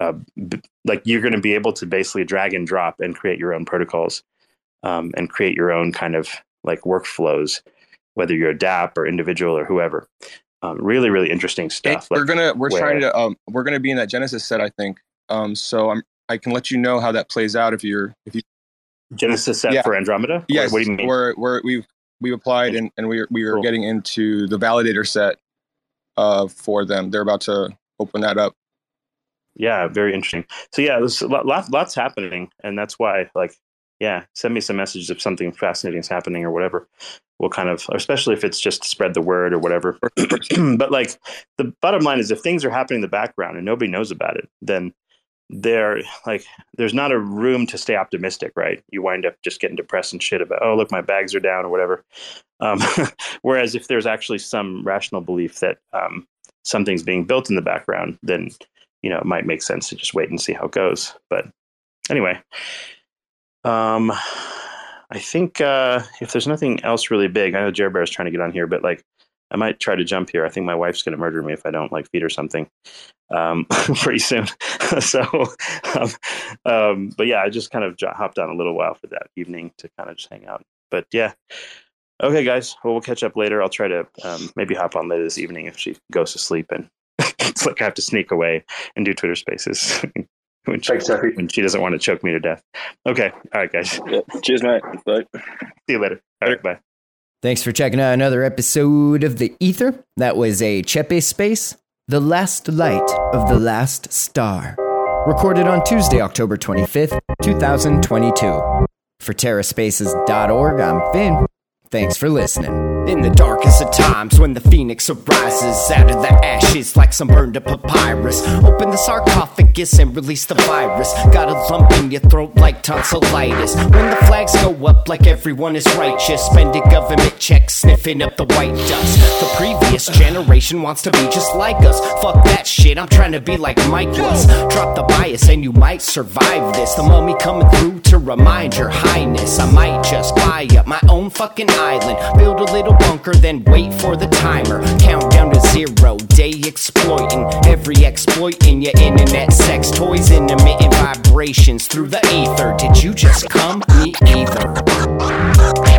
Uh, b- like you're going to be able to basically drag and drop and create your own protocols um, and create your own kind of like workflows, whether you're a DApp or individual or whoever. Um, really, really interesting stuff.
we're gonna we're
where-
trying to um we're gonna be in that Genesis set, I think. Um, so I'm I can let you know how that plays out if you're if you
Genesis set
Yeah.
for Andromeda.
yes
What do you mean?
we're we're we've we've applied and and we're we are
Cool.
getting into the validator set uh for them. They're about to open that up.
yeah very interesting so yeah there's a lot, lot, lots happening and that's why like yeah send me some messages if something fascinating is happening or whatever we'll kind of especially if it's just to spread the word or whatever but like the bottom line is if things are happening in the background and nobody knows about it then there like there's not a room to stay optimistic right? You wind up just getting depressed and shit about oh look my bags are down or whatever. Um, whereas if there's actually some rational belief that um, something's being built in the background then you know it might make sense to just wait and see how it goes. But anyway um i think uh if there's nothing else really big i know Jer Bear is trying to get on here but like i might try to jump here i think my wife's going to murder me if i don't like feed her something um pretty soon so um, um but yeah i just kind of hopped on a little while for that evening to kind of just hang out but yeah okay guys well we'll catch up later i'll try to um, maybe hop on later this evening if she goes to sleep and it's like I have to sneak away and do Twitter Spaces when, she,
Thanks, Jeffrey.
when she doesn't want to choke me to death. Okay, all right, guys.
Yeah. Cheers, mate. Bye.
See you later. All right, bye.
Thanks for checking out another episode of The Ether. That was a Cephii Space, The Last Light of the Last Star. Recorded on Tuesday, October 25th, 2022. For TerraSpaces.org, I'm Finn. Thanks for listening. In the darkest of times, when the phoenix arises out of the ashes like some burned up papyrus, open the sarcophagus and release the virus. Got a lump in your throat like tonsillitis. When the flags go up like everyone is righteous, spending government checks, sniffing up the white dust. The previous generation wants to be just like us. Fuck that shit, I'm trying to be like Mike was. Drop the bias and you might survive this. The mummy coming through to remind your highness. I might just buy up my own fucking island, build a little bunker, then wait for the timer. Count down to zero, day exploiting. Every exploit in your internet sex toys, intermittent vibrations through the ether. Did you just come? Me either.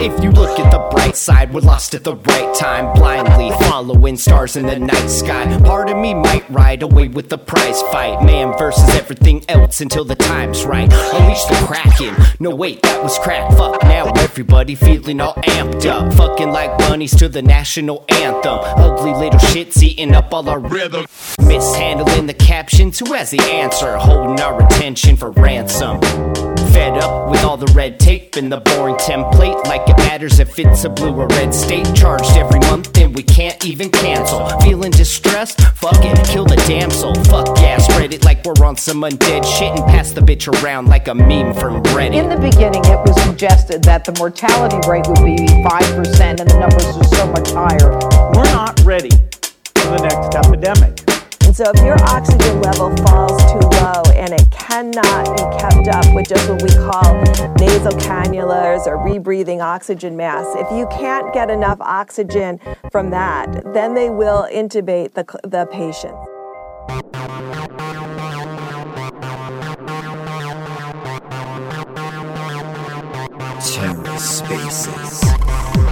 If you look at the bright side, we're lost at the right time, blindly following stars in the night sky. Part of me might ride away with the prize fight, man versus everything else until the time's right. Unleash the kraken. No wait, that was crack. Fuck now, everybody feeling all amped up, fucking like bunnies to the national anthem. Ugly little shits eating up all our rhythm. Mishandling the captions, who has the answer? Holding our attention for ransom. Fed up with all the red tape and the boring template, like it matters if it's a blue or red state. Charged every month and we can't even cancel. Feeling distressed? Fuck it, kill the damsel. Fuck yeah, spread it like we're on some undead shit and pass the bitch around like a meme from Reddit.
In the beginning, it was suggested that the mortality rate would be 5% and the numbers are so much higher.
We're not ready for the next epidemic.
So if your oxygen level falls too low and it
cannot be kept up with just what we call nasal cannulas or rebreathing oxygen masks. If you can't get enough oxygen from that, then they will intubate the, the patient.
TerraSpaces.